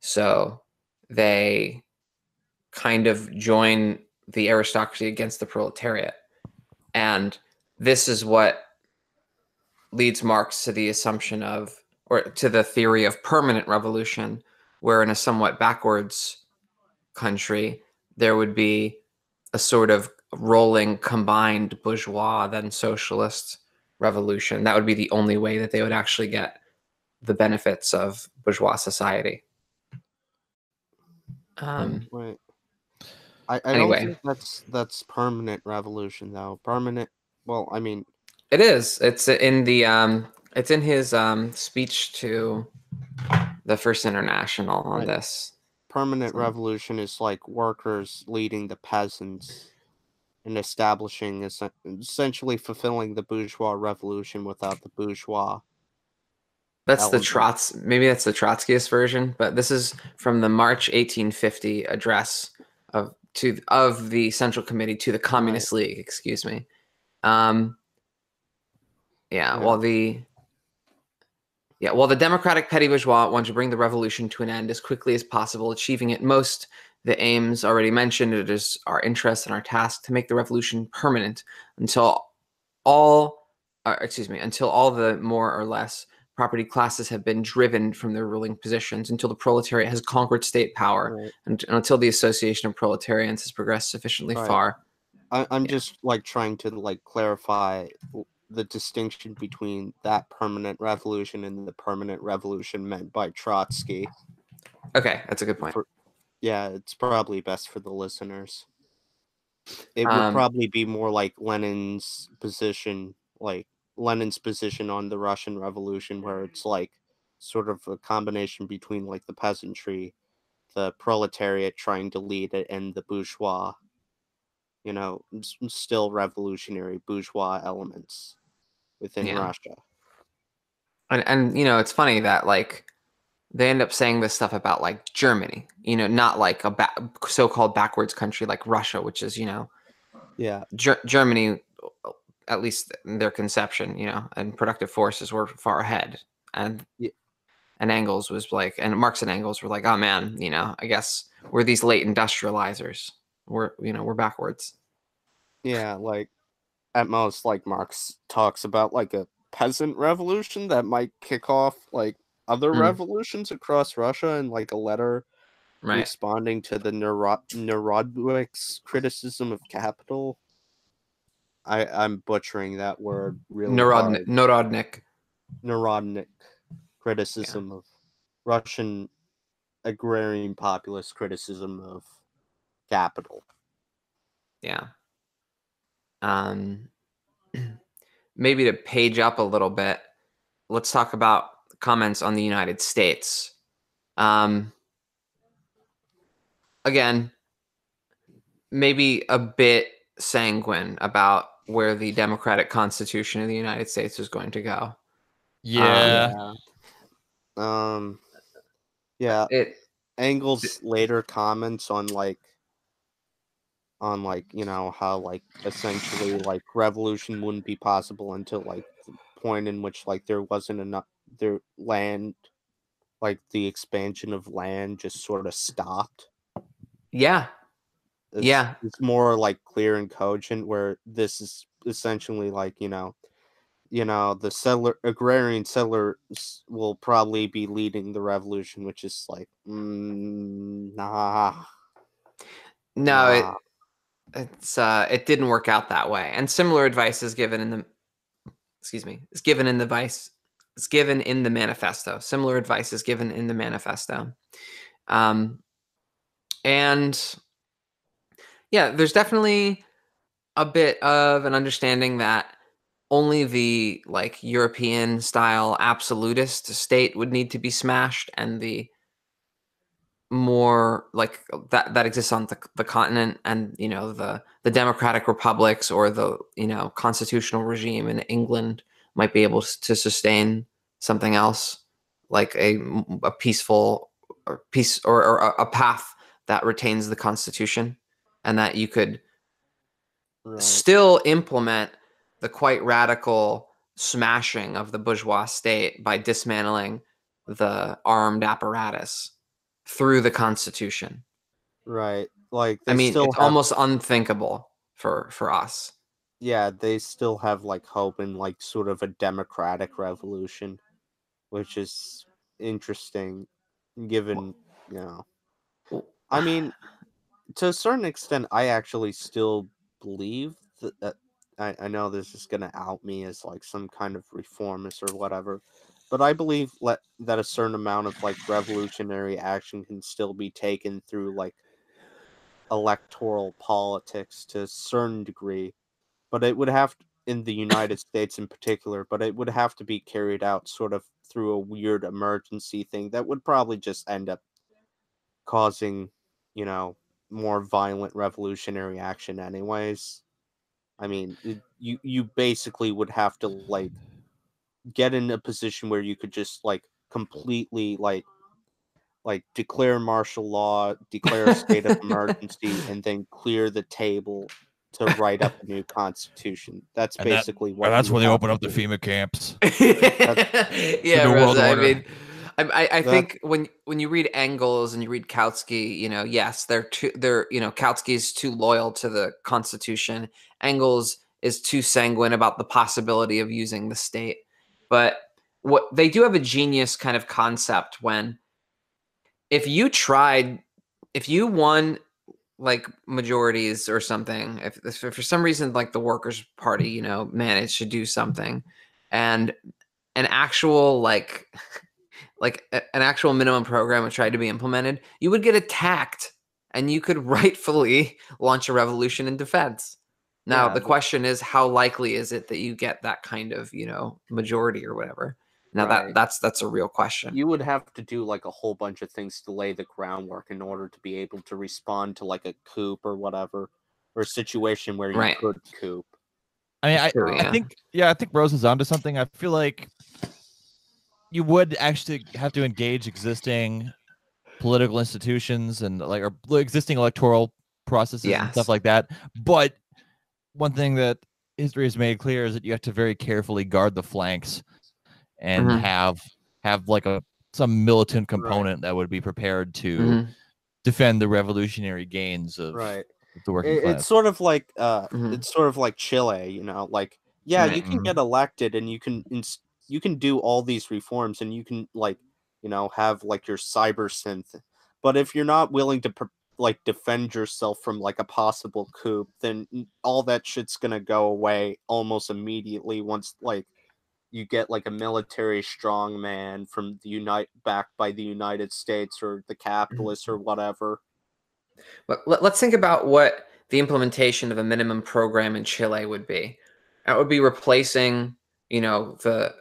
C: So they kind of join the aristocracy against the proletariat. And this is what leads Marx to the assumption of, or to the theory of permanent revolution, where in a somewhat backwards country, there would be a sort of rolling combined bourgeois, then socialist revolution. That would be the only way that they would actually get the benefits of bourgeois society. Um,
B: Wait. I, I
C: Anyway.
B: don't think that's that's permanent revolution though. Permanent. Well, I mean,
C: it is. It's in the um. It's in his um speech to the First International on
B: Right.
C: this.
B: permanent
C: So-
B: revolution is like workers leading the peasants and establishing es- essentially fulfilling the bourgeois revolution without the bourgeois.
C: That's the
B: element.
C: Trots. Maybe that's the Trotskyist version, but this is from the March 1850 address of to of the Central Committee to the Communist League. Excuse me. Um. Yeah.
B: Yeah.
C: Well, the yeah, well, the Democratic petty bourgeois want to bring the revolution to an end as quickly as possible, achieving it most the aims already mentioned. It is our interest and our task to make the revolution permanent until all, uh, excuse me, until all the more or less property classes have been driven from their ruling positions, until the proletariat has conquered state power,
B: Right.
C: and, and until the association of proletarians has progressed sufficiently
B: Right.
C: far.
B: I, I'm
C: Yeah.
B: just like trying to like clarify the distinction between that permanent revolution and the permanent revolution meant by Trotsky.
C: Okay, that's a good point.
B: For- Yeah, it's probably best for the listeners. It would
C: Um,
B: probably be more like Lenin's position, like Lenin's position on the Russian Revolution, where it's like sort of a combination between like the peasantry, the proletariat trying to lead it, and the bourgeois. You know, still revolutionary bourgeois elements within
C: Yeah.
B: Russia.
C: and and you know it's funny that like they end up saying this stuff about like Germany, you know, not like a ba- so-called backwards country like Russia, which is you know
B: Yeah,
C: Ger- Germany, at least in their conception, you know, and productive forces were far ahead, and
B: Ye-
C: and Engels was like, and Marx and Engels were like, oh man, you know, I guess we're these late industrializers. We're you know we're backwards.
B: yeah, like at most, like Marx talks about like a peasant revolution that might kick off like other
C: Mm.
B: revolutions across Russia, and like a letter
C: Right.
B: responding to the Neuro- Narodnik's criticism of capital. I I'm butchering that word really
C: Narodnik.
B: hard.
C: Narodnik.
B: Narodnik criticism of Russian agrarian populist criticism of capital.
C: Yeah. Um, *clears throat* maybe to page up a little bit, let's talk about comments on the United States. Um, again, maybe a bit sanguine about where the democratic constitution of the United States is going to go.
A: Yeah.
B: Yeah. Um yeah,
C: It
B: Engels later comments on like on like, you know, how like essentially like revolution wouldn't be possible until like the point in which like there wasn't enough their land like the expansion of land just sort of stopped.
C: yeah.
B: It's,
C: Yeah.
B: it's more like clear and cogent. Where this is essentially like you know, you know, the settler agrarian settlers will probably be leading the revolution, which is like, mm, nah,
C: No, it, it's uh it didn't work out that way and similar advice is given in the excuse me is given in the vice is given in the manifesto similar advice is given in the manifesto. Um and yeah there's definitely a bit of an understanding that only the like european style absolutist state would need to be smashed and the more like that that exists on the, the continent and you know the the democratic republics or the you know constitutional regime in england might be able to sustain something else like a, a peaceful or peace or, or a- path that retains the constitution and that you could
B: Right.
C: still implement the quite radical smashing of the bourgeois state by dismantling the armed apparatus through the constitution.
B: Right. Like
C: I mean,
B: still
C: it's
B: have-
C: almost unthinkable for for us.
B: Yeah, they still have like hope in like sort of a democratic revolution, which is interesting given, you know. I *sighs* mean, to a certain extent, I actually still believe that, that I, I know this is going to out me as like some kind of reformist or whatever, but I believe let, that a certain amount of like revolutionary action can still be taken through like electoral politics to a certain degree, but it would have in the United States in particular, but it would have to be carried out sort of through a weird emergency thing that would probably just end up causing, you know, more violent revolutionary action anyways. I mean, it, you you basically would have to like get in a position where you could just like completely like like declare martial law, declare a state of *laughs* emergency, and then clear the table to write up a new constitution. That's
A: And that-
B: basically what.
A: And that's
B: you
A: when they
B: have
A: open up the. FEMA camps. *laughs*
C: yeah, Rosa, I mean, I, I, I
B: That-
C: think when when you read Engels and you read Kautsky, you know, yes, they're too, they're you know, Kautsky's too loyal to the Constitution. Engels is too sanguine about the possibility of using the state. But what they do have a genius kind of concept when if you tried, if you won like majorities or something, if, if for some reason like the Workers' Party, you know, managed to do something, and an actual like *laughs* like a- an actual minimum program was tried to be implemented, you would get attacked, and you could *laughs* rightfully launch a revolution in defense. Now
B: Yeah,
C: the question is, how likely is it that you get that kind of you know majority or whatever? Now that that's that's a real question.
B: You would have to do like a whole bunch of things to lay the groundwork in order to be able to respond to like a coup or whatever, or a situation where you
C: Right.
B: could coup.
A: I mean, I,
C: True,
A: I
C: yeah.
A: think yeah, I think Rose is onto something. I feel like you would actually have to engage existing political institutions and like or existing electoral processes and stuff like that. But one thing that history has made clear is that you have to very carefully guard the flanks and
C: Mhm.
A: have have like a some militant component that would be prepared to
C: Mhm.
A: defend the revolutionary gains of
B: Right.
A: the working
B: It,
A: class.
B: it's sort of like uh,
C: Mhm.
B: it's sort of like Chile, you know, like yeah,
C: Right.
B: you can
A: Mhm.
B: get elected and you can ins- you can do all these reforms and you can like you know have like your Cybersyn, but if you're not willing to pr- like defend yourself from like a possible coup, then all that shit's gonna go away almost immediately once like you get like a military strongman from the unite backed by the United States or the mm-hmm. capitalists or whatever.
C: But let, us think about what the implementation of a minimum program in Chile would be. That would be replacing, you know, the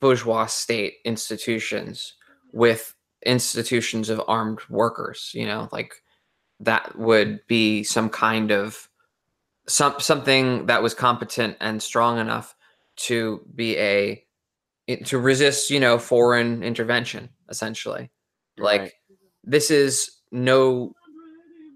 C: bourgeois state institutions with institutions of armed workers. You know, like that would be some kind of some something that was competent and strong enough to be a to resist, you know, foreign intervention. Essentially, like
B: Right.
C: this is no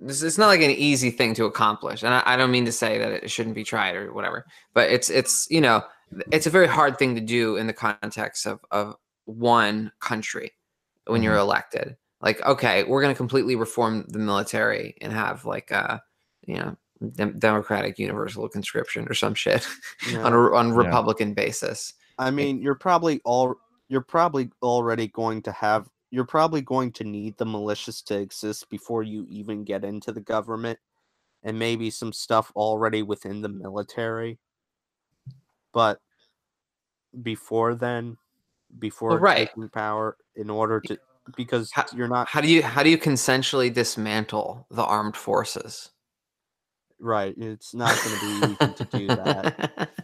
C: this it's not like an easy thing to accomplish and I, I don't mean to say that it shouldn't be tried or whatever but it's it's you know it's a very hard thing to do in the context of of one country when you're elected like okay we're going to completely reform the military and have like uh you know dem- democratic universal conscription or some shit *laughs*
B: Yeah.
C: on a on Republican basis.
B: I mean, you're probably all you're probably already going to have you're probably going to need the militias to exist before you even get into the government and maybe some stuff already within the military. But before then, before
C: right.
B: taking power in order to because
C: How-
B: you're not
C: How do you how do you consensually dismantle the armed forces?
B: Right, it's not going to be easy to do that. *laughs*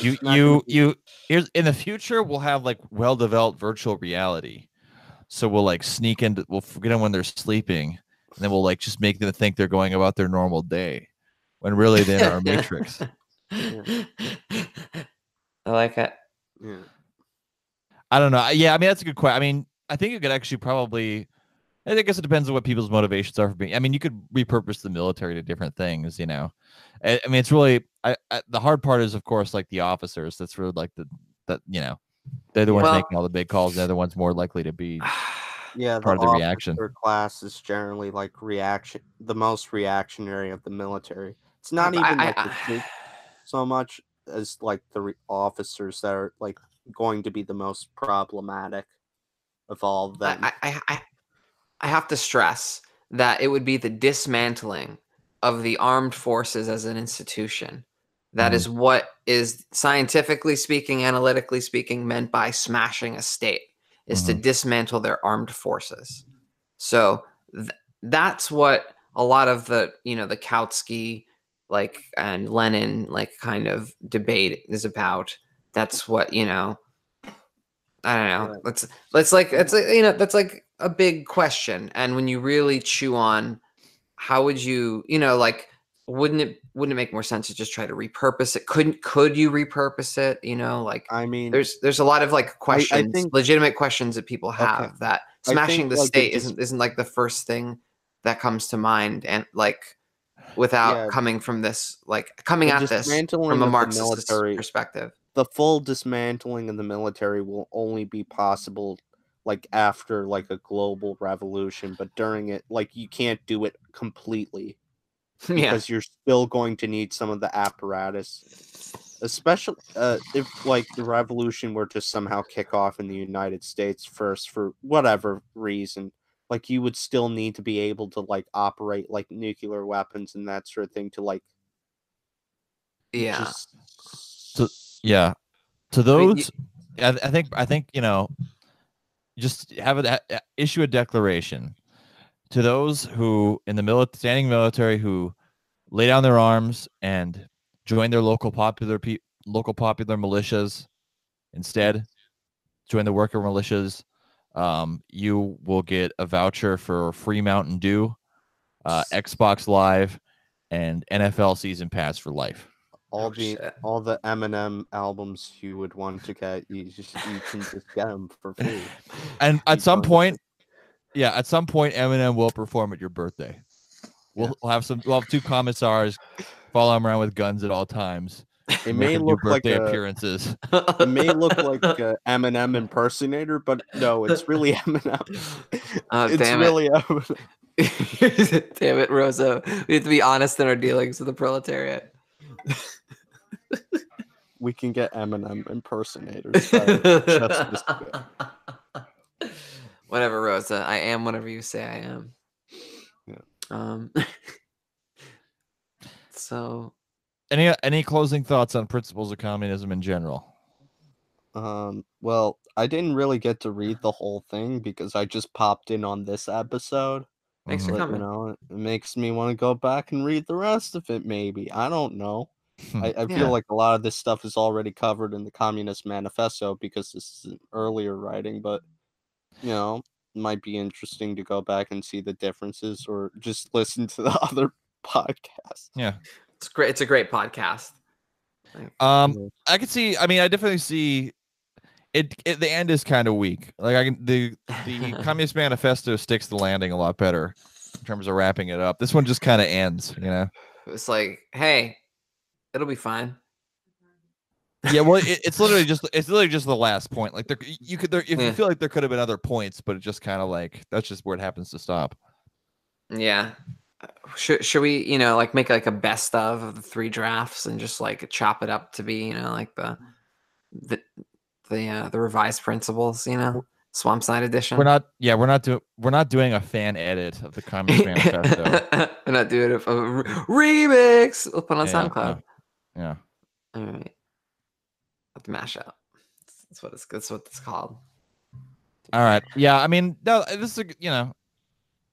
A: You
B: It's not gonna
A: you you here's in the future we'll have like well developed virtual reality. So we'll like sneak into we'll forget them when they're sleeping, and then we'll like just make them think they're going about their normal day, when really they're in our matrix. *laughs*
C: I like it.
B: Yeah.
A: I don't know. I- Yeah, I mean that's a good question. I mean, I think you could actually probably. I guess it depends on what people's motivations are for being. I mean, you could repurpose the military to different things. You know, I, I mean, it's really I, I, the hard part is, of course, like the officers. That's really like the that you know, they're the ones
C: Well-
A: making all the big calls. They're the ones more likely to be. *sighs*
B: Yeah,
A: part of the reaction.
B: class is generally like reaction, the most reactionary of the military. It's not even like the so much as like the re- officers that are like going to be the most problematic of all of them.
C: I, I, I, I have to stress that it would be the dismantling of the armed forces as an institution. That
A: Mhm.
C: is what is scientifically speaking, analytically speaking, meant by smashing a state is to dismantle their armed forces. So th- that's what a lot of the you know the Kautsky like and Lenin like kind of debate is about. That's what you know. I don't know. Let's let's like it's like, you know that's like a big question. And when you really chew on, how would you you know like wouldn't it wouldn't it make more sense to just try to repurpose it? Couldn't could you repurpose it? You know like
B: I mean,
C: there's there's a lot of like questions,
B: think-
C: legitimate questions that people have that smashing
B: think,
C: the
B: like,
C: state
B: just-
C: isn't isn't like the first thing that comes to mind, and like without
B: Yeah.
C: coming from this like coming at this from a Marxist
B: military-
C: perspective.
B: the full dismantling of the military will only be possible like after like a global revolution, but during it, like you can't do it completely. *laughs*
C: yeah,
B: because you're still going to need some of the apparatus especially uh, if like the revolution were to somehow kick off in the united states first for whatever reason like you would still need to be able to like operate like nuclear weapons and that sort of thing to like
C: yeah.
B: just
A: Yeah. To
C: mean, you-
A: those, I, I think I think you know, just have a issue a declaration to those who in the mili- standing military who lay down their arms and join their local popular pe- local popular militias instead. Join the worker militias. Um, you will get a voucher for free Mountain Dew, uh, Xbox Live, and NFL season pass for life.
B: All
C: Oh,
B: the
C: shit.
B: all the Eminem albums you would want to get you just you can just get them for free *laughs*
A: And at
B: Keep
A: some
B: going.
A: point, yeah, at some point, Eminem will perform at your birthday. We'll, we'll have some. We'll have two commissars follow him around with guns at all times.
B: it may look like
A: birthday
B: a
A: appearances. *laughs*
B: it may look like a Eminem impersonator, but no, it's really *laughs* Eminem.
C: Oh,
B: it's
C: damn it.
B: really Eminem.
C: Damn it, Rosa. We have to be honest in our dealings with the proletariat.
B: We can get Eminem impersonators. that are just as good. *laughs*
C: whatever, Rosa. I am whatever you say I am.
B: Yeah.
C: Um. *laughs* so
A: Any any closing thoughts on principles of communism in general?
B: Um, well, I didn't really get to read the whole thing because I just popped in on this episode.
C: Thanks for. Coming.
B: you know, it it makes me want to go back and read the rest of it. Maybe I don't know. I, I
C: Yeah.
B: feel like a lot of this stuff is already covered in the Communist Manifesto because this is an earlier writing, but you know, it might be interesting to go back and see the differences or just *laughs* listen to the other podcast.
A: Yeah.
C: It's great. It's a great podcast.
A: Um, I could see. I mean, I definitely see. It, it the end is kind of weak. Like I can the the *laughs* Communist Manifesto sticks the landing a lot better in terms of wrapping it up. This one just kind of ends. You know.
C: It's like, hey, it'll be fine.
A: yeah well it, it's *laughs* literally just it's literally just the last point like there you could there if
C: Yeah.
A: you feel like there could have been other points but it just kind of like that's just where it happens to stop
C: Yeah. should should we you know like make like a best of of the three drafts and just like chop it up to be you know like the the the uh, the revised principles you know swamp side edition
A: We're not. Yeah, we're not doing. We're not doing a fan edit of the Communist Manifesto. *laughs*
C: we're not doing for a remix we'll put it on
A: Yeah,
C: soundcloud
A: Yeah.
C: all right the mashup that's what it's that's what it's called
A: All right. Yeah. I mean, no, this is a, you know,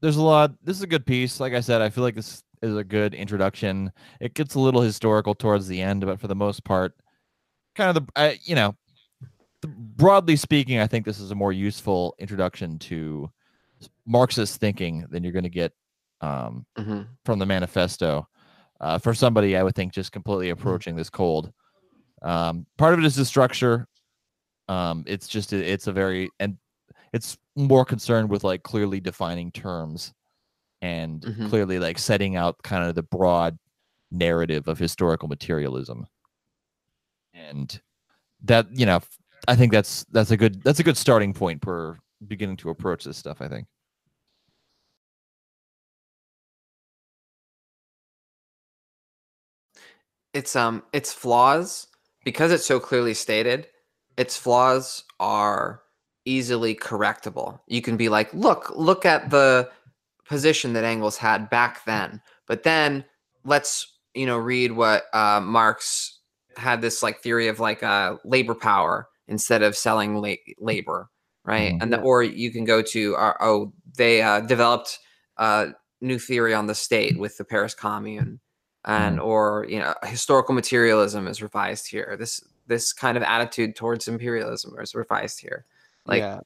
A: there's a lot. This is a good piece. Like I said, I feel like this is a good introduction. It gets a little historical towards the end, but for the most part, kind of the, I, you know, the, broadly speaking, I think this is a more useful introduction to Marxist thinking than you're going to get um,
C: hmm
A: from the manifesto. Uh, for somebody, I would think just completely approaching this cold. Um, part of it is the structure. Um, it's just it's a very and it's more concerned with like clearly defining terms and
C: Mhm.
A: clearly like setting out kind of the broad narrative of historical materialism. And that you know, I think that's that's a good that's a good starting point for beginning to approach this stuff. I think.
C: It's um its flaws because it's so clearly stated its flaws are easily correctable. You can be like look look at the position that Engels had back then. But then let's you know read what uh, marx had this like theory of like uh, labor power instead of selling la- labor right?
A: Mhm.
C: and the, or you can go to uh, oh they uh, developed a new theory on the state with the paris commune Mm-hmm. and or you know historical materialism is revised here. This this kind of attitude towards imperialism is revised here. Like
B: yeah,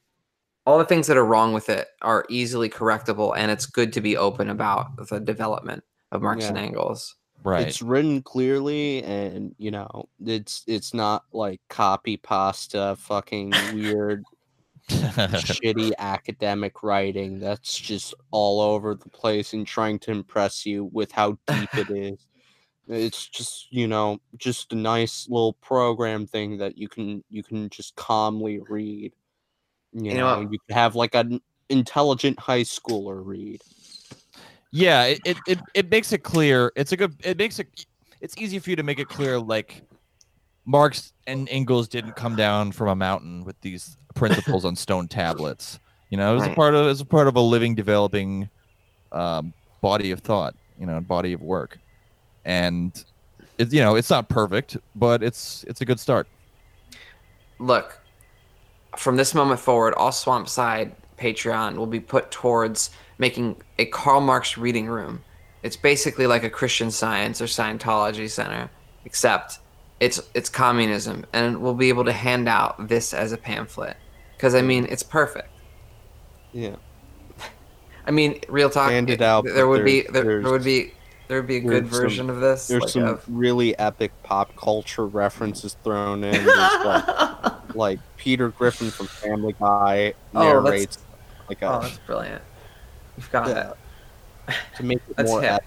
C: all the things that are wrong with it are easily correctable and it's good to be open about the development of marx and engels.
A: Right.
B: it's written clearly, and you know, it's it's not like copy pasta, fucking weird, *laughs* shitty academic writing that's just all over the place and trying to impress you with how deep it *laughs* is. It's just you know, just a nice little program thing that you can you can just calmly read. You,
C: You know
B: know, you can have like an intelligent high schooler read.
A: Yeah, it, it, it, it makes it clear. It's a good. It makes it. It's easy for you to make it clear. Like Marx and Engels didn't come down from a mountain with these principles on stone tablets. You know, it was a part of. It was a part of a living, developing um, body of thought. You know, body of work, and it's you know it's not perfect, but it's it's a good start.
C: look from this moment forward all Swampside patreon will be put towards making a karl marx reading room it's basically like a christian science or scientology center except it's it's communism and we'll be able to hand out this as a pamphlet because i mean it's perfect
B: Yeah. *laughs*
C: i mean real talk
B: Hand it out,
C: there would be there, there would be there would be a good
B: there's some-
C: version of this
B: There's
C: like
B: some
C: of-
B: really epic pop culture references thrown in. Like, *laughs* like Peter Griffin from Family Guy
C: Oh,
B: narrates like
C: oh that's brilliant you've got
B: Yeah.
C: it
B: to make it more epic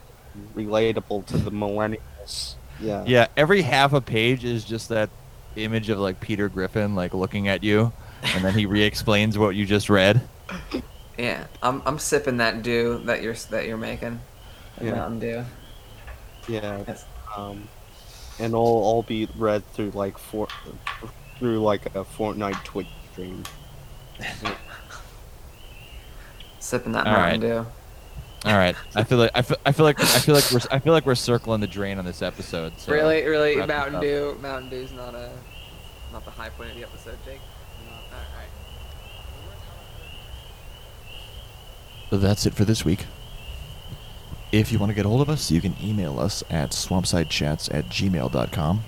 B: relatable to the millennials. Yeah.
A: Yeah, every half a page is just that image of like Peter Griffin like looking at you, and then he *laughs* re-explains what you just read.
C: Yeah, I'm I'm sipping that dew that you're that you're making.
B: Yeah.
C: Mountain Dew.
B: Yeah.
C: Yes.
B: Um, and all all be read through like for through like a Fortnite Twitch stream. *laughs*
C: Sipping that
A: All
C: Mountain Dew.
A: All right, I feel like I feel, I feel like I feel like we're I feel like we're circling the drain on this episode. So.
C: really, really, Mountain. Dew. Mountain Dew's not a not the high point of the episode, Jake. No, all right.
A: So that's it for this week. If you want to get a hold of us, you can email us at swampsidechats at gmail.com.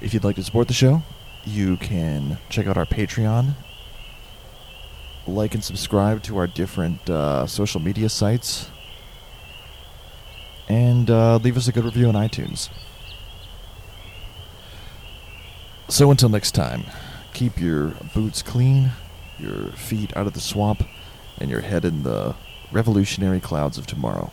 A: If you'd like to support the show, you can check out our Patreon, like and subscribe to our different uh, social media sites, and uh, leave us a good review on iTunes. So until next time, keep your boots clean, your feet out of the swamp, and your head in the revolutionary clouds of tomorrow.